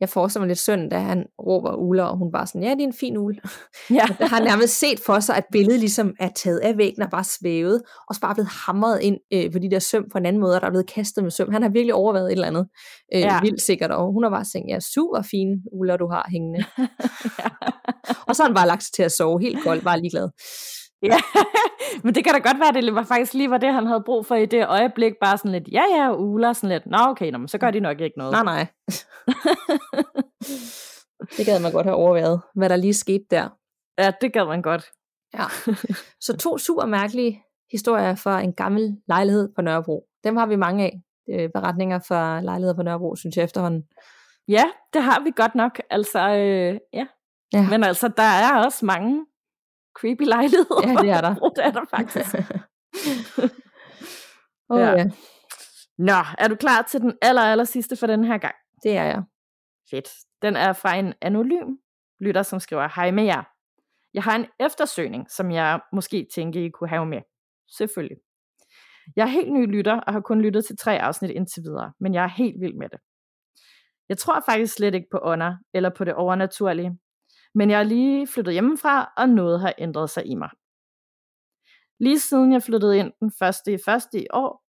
Jeg forestiller mig lidt synd, da han råber uler, og hun bare sådan, ja, det er en fin ule. Ja, Jeg har nærmest set for sig, at billedet ligesom er taget af væggen og bare svævet, og så bare blevet hamret ind øh, på de der søm på en anden måde, og der er blevet kastet med søm. Han har virkelig overvejet et eller andet øh, Ja. ja. vildt sikkert, og hun har bare tænkt, ja, super fine uler, du har hængende. og så har han bare lagt sig til at sove helt koldt, bare ligeglad. Ja. men det kan da godt være, det var faktisk lige var det, han havde brug for i det øjeblik, bare sådan lidt, ja ja, uler, sådan lidt, nå okay, nå, men så gør de nok ikke noget. Nej, nej. det gad man godt have overvejet, hvad der lige skete der. Ja, det gad man godt. Ja. Så to super mærkelige historier fra en gammel lejlighed på Nørrebro. Dem har vi mange af. Beretninger fra lejligheder på Nørrebro, synes jeg efterhånden. Ja, det har vi godt nok. Altså, øh, ja. Ja. Men altså, der er også mange creepy lejligheder. Ja, det er der. Det er der faktisk. oh, ja. ja, Nå, er du klar til den aller, aller sidste for den her gang? det er jeg. Fedt. Den er fra en anonym lytter, som skriver, hej med jer. Jeg har en eftersøgning, som jeg måske tænker, I kunne have med. Selvfølgelig. Jeg er helt ny lytter, og har kun lyttet til tre afsnit indtil videre, men jeg er helt vild med det. Jeg tror faktisk slet ikke på ånder, eller på det overnaturlige, men jeg er lige flyttet hjemmefra, og noget har ændret sig i mig. Lige siden jeg flyttede ind den første i første i år,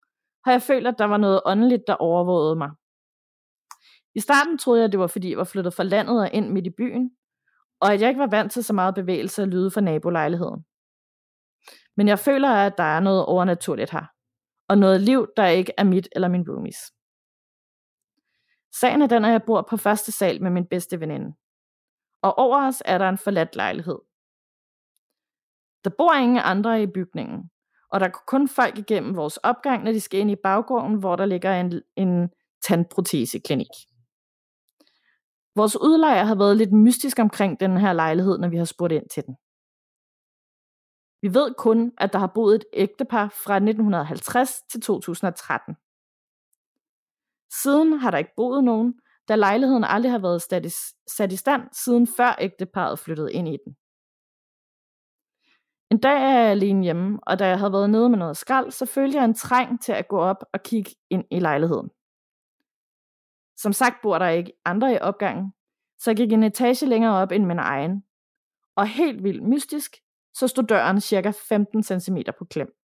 har jeg følt, at der var noget åndeligt, der overvågede mig. I starten troede jeg, at det var fordi, jeg var flyttet fra landet og ind midt i byen, og at jeg ikke var vant til så meget bevægelse og lyde fra nabolejligheden. Men jeg føler, at der er noget overnaturligt her, og noget liv, der ikke er mit eller min roomies. Sagen er den, at jeg bor på første sal med min bedste veninde. Og over os er der en forladt lejlighed. Der bor ingen andre i bygningen, og der går kun folk igennem vores opgang, når de skal ind i baggården, hvor der ligger en, en tandproteseklinik. Vores udlejer har været lidt mystisk omkring den her lejlighed, når vi har spurgt ind til den. Vi ved kun, at der har boet et ægtepar fra 1950 til 2013. Siden har der ikke boet nogen, da lejligheden aldrig har været sat i, stand, siden før ægteparet flyttede ind i den. En dag er jeg alene hjemme, og da jeg havde været nede med noget skrald, så følte jeg en træng til at gå op og kigge ind i lejligheden. Som sagt bor der ikke andre i opgangen, så jeg gik en etage længere op end min egen. Og helt vildt mystisk, så stod døren cirka 15 cm på klem.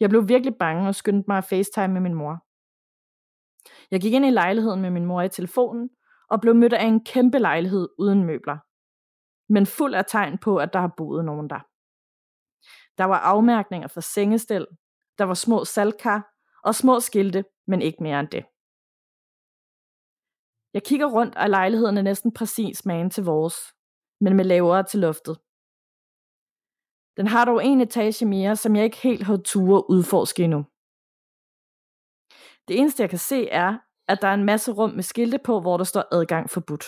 Jeg blev virkelig bange og skyndte mig at facetime med min mor. Jeg gik ind i lejligheden med min mor i telefonen og blev mødt af en kæmpe lejlighed uden møbler. Men fuld af tegn på, at der har boet nogen der. Der var afmærkninger for sengestel, der var små saltkar og små skilte, men ikke mere end det. Jeg kigger rundt, og lejligheden er næsten præcis magen til vores, men med lavere til loftet. Den har dog en etage mere, som jeg ikke helt har ture udforske endnu. Det eneste, jeg kan se, er, at der er en masse rum med skilte på, hvor der står adgang forbudt.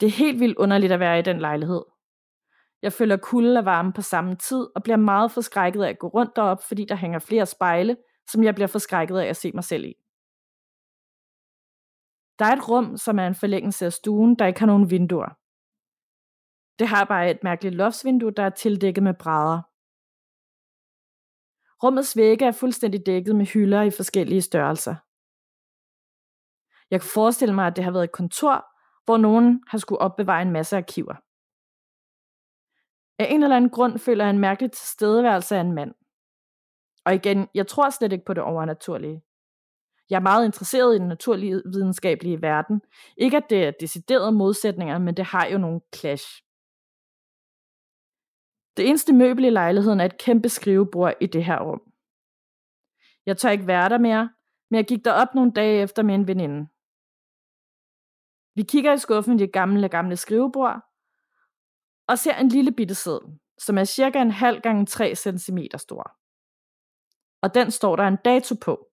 Det er helt vildt underligt at være i den lejlighed. Jeg føler kulde og varme på samme tid, og bliver meget forskrækket af at gå rundt derop, fordi der hænger flere spejle, som jeg bliver forskrækket af at se mig selv i. Der er et rum, som er en forlængelse af stuen, der ikke har nogen vinduer. Det har bare et mærkeligt loftsvindue, der er tildækket med brædder. Rummets vægge er fuldstændig dækket med hylder i forskellige størrelser. Jeg kan forestille mig, at det har været et kontor, hvor nogen har skulle opbevare en masse arkiver. Af en eller anden grund føler jeg en mærkelig tilstedeværelse af en mand. Og igen, jeg tror slet ikke på det overnaturlige. Jeg er meget interesseret i den naturlige videnskabelige verden. Ikke at det er deciderede modsætninger, men det har jo nogle clash. Det eneste møbel i lejligheden er et kæmpe skrivebord i det her rum. Jeg tør ikke være der mere, men jeg gik derop nogle dage efter med en veninde. Vi kigger i skuffen i det gamle, gamle skrivebord, og ser en lille bitte seddel, som er cirka en halv gange 3 cm stor. Og den står der en dato på.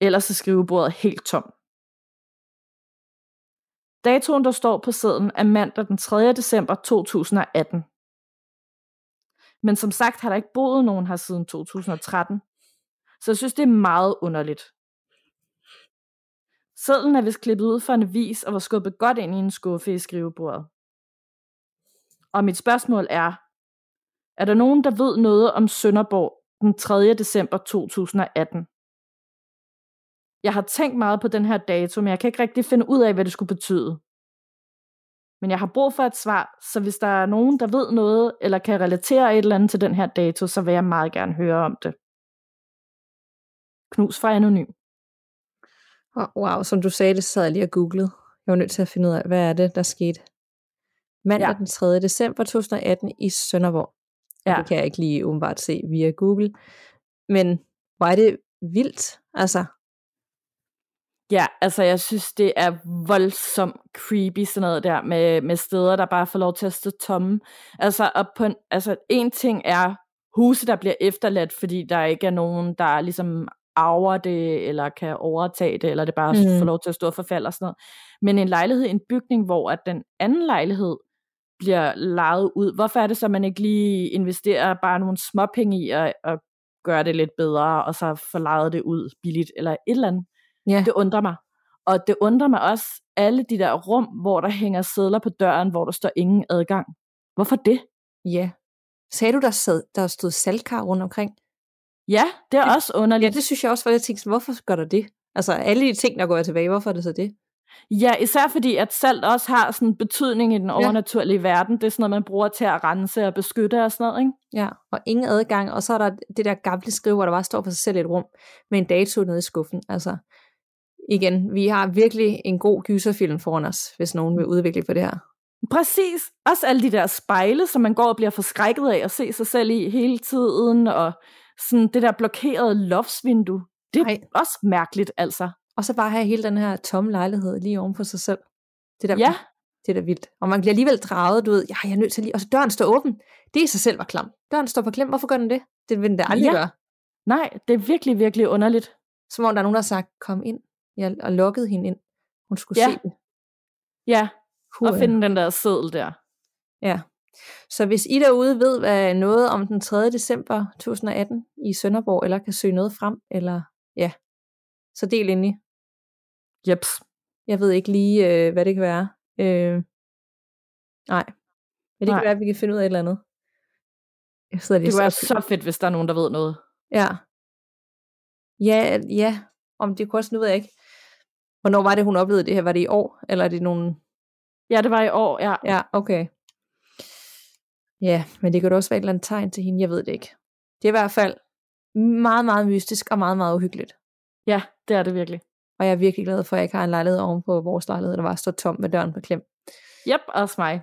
Ellers er skrivebordet helt tom. Datoen, der står på sedlen, er mandag den 3. december 2018. Men som sagt har der ikke boet nogen her siden 2013. Så jeg synes, det er meget underligt. Sædlen er vist klippet ud for en avis og var skubbet godt ind i en skuffe i skrivebordet. Og mit spørgsmål er, er der nogen, der ved noget om Sønderborg den 3. december 2018? Jeg har tænkt meget på den her dato, men jeg kan ikke rigtig finde ud af, hvad det skulle betyde. Men jeg har brug for et svar, så hvis der er nogen, der ved noget, eller kan relatere et eller andet til den her dato, så vil jeg meget gerne høre om det. Knus fra Anonym. Wow, som du sagde, det sad jeg lige og googlede. Jeg var nødt til at finde ud af, hvad er det, der skete. Mandag ja. den 3. december 2018 i Sønderborg. Ja. Det kan jeg ikke lige umiddelbart se via Google. Men er det vildt, altså. Ja, altså jeg synes, det er voldsomt creepy sådan noget der med, med steder, der bare får lov til at stå tomme. Altså, og på en, altså en ting er huse, der bliver efterladt, fordi der ikke er nogen, der ligesom arver det, eller kan overtage det, eller det bare mm. får lov til at stå og forfalde og sådan noget. Men en lejlighed, en bygning, hvor at den anden lejlighed bliver lejet ud, hvorfor er det så, at man ikke lige investerer bare nogle småpenge i at, at gøre det lidt bedre, og så få lejet det ud billigt, eller et eller andet? Ja. Det undrer mig. Og det undrer mig også, alle de der rum, hvor der hænger sædler på døren, hvor der står ingen adgang. Hvorfor det? Ja. Sagde du, der, sad, der stod saltkar rundt omkring? Ja, det er det, også underligt. Ja, det synes jeg også, for jeg tænkte, hvorfor gør der det? Altså, alle de ting, der går tilbage, hvorfor er det så det? Ja, især fordi, at salt også har sådan en betydning i den overnaturlige ja. verden. Det er sådan noget, man bruger til at rense og beskytte og sådan noget, ikke? Ja, og ingen adgang. Og så er der det der gamle skrive, hvor der bare står for sig selv i et rum med en dato nede i skuffen. Altså, igen, vi har virkelig en god gyserfilm foran os, hvis nogen vil udvikle på det her. Præcis. Også alle de der spejle, som man går og bliver forskrækket af at se sig selv i hele tiden, og sådan det der blokerede loftsvindue. Det er Ej. også mærkeligt, altså. Og så bare have hele den her tomme lejlighed lige oven på sig selv. Det der, ja. Det er da vildt. Og man bliver alligevel draget, du ved, ja, jeg er nødt til lige, og så døren står åben. Det i sig selv var klam. Døren står på klem, hvorfor gør den det? Det vil den da aldrig ja. gøre. Nej, det er virkelig, virkelig underligt. Som om der er nogen, der har sagt, kom ind, ja, og lukkede hende ind. Hun skulle ja. se det. Ja, Hur. og finde den der seddel der. Ja. Så hvis I derude ved hvad noget om den 3. december 2018 i Sønderborg, eller kan søge noget frem, eller ja, så del ind i. Jeps. Jeg ved ikke lige, øh, hvad det kan være. Øh, nej. Men det nej. kan være, at vi kan finde ud af et eller andet. Jeg sidder lige det kunne være så fedt, hvis der er nogen, der ved noget. Ja. Ja, ja. Om det kunne også, nu ved jeg ikke. Hvornår var det, hun oplevede det her? Var det i år? Eller er det nogen... Ja, det var i år, ja. Ja, okay. Ja, men det kan da også være et eller andet tegn til hende, jeg ved det ikke. Det er i hvert fald meget, meget mystisk og meget, meget uhyggeligt. Ja, det er det virkelig. Og jeg er virkelig glad for, at jeg ikke har en lejlighed oven på vores lejlighed, der var stået tom med døren på klem. Yep, også mig.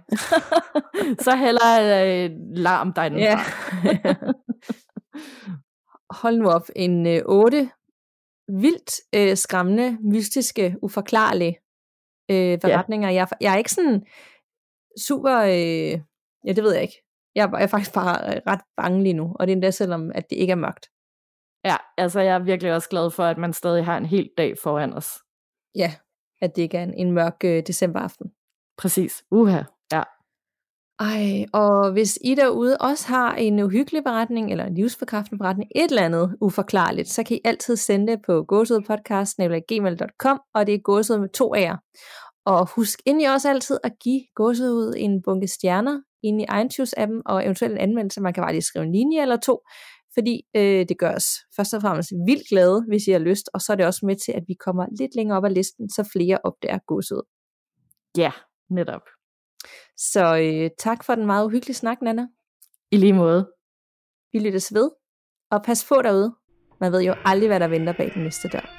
så heller øh, larm dig den ja. Hold nu op. En øh, otte vildt øh, skræmmende, mystiske, uforklarlige øh, beretninger. Ja. Jeg, jeg er ikke sådan super... Øh, Ja, det ved jeg ikke. Jeg er, jeg er faktisk bare ret bange lige nu, og det er endda selvom, at det ikke er mørkt. Ja, altså jeg er virkelig også glad for, at man stadig har en hel dag foran os. Ja, at det ikke er en, en mørk øh, decemberaften. Præcis. Uha, ja. Ej, og hvis I derude også har en uhyggelig beretning, eller en livsforkræftende beretning, et eller andet uforklarligt, så kan I altid sende det på gåsudpodcast.gmail.com, og det er gåsød med to A'er. Og husk ind i også altid at give gåsød en bunke stjerner ind i iTunes-appen, og eventuelt en anmeldelse. Man kan bare lige skrive en linje eller to, fordi øh, det gør os først og fremmest vildt glade, hvis I har lyst, og så er det også med til, at vi kommer lidt længere op ad listen, så flere opdager gåsød. Ja, netop. Så øh, tak for den meget uhyggelige snak, Nana. I lige måde. Vi lyttes ved, og pas på derude. Man ved jo aldrig, hvad der venter bag den næste dør.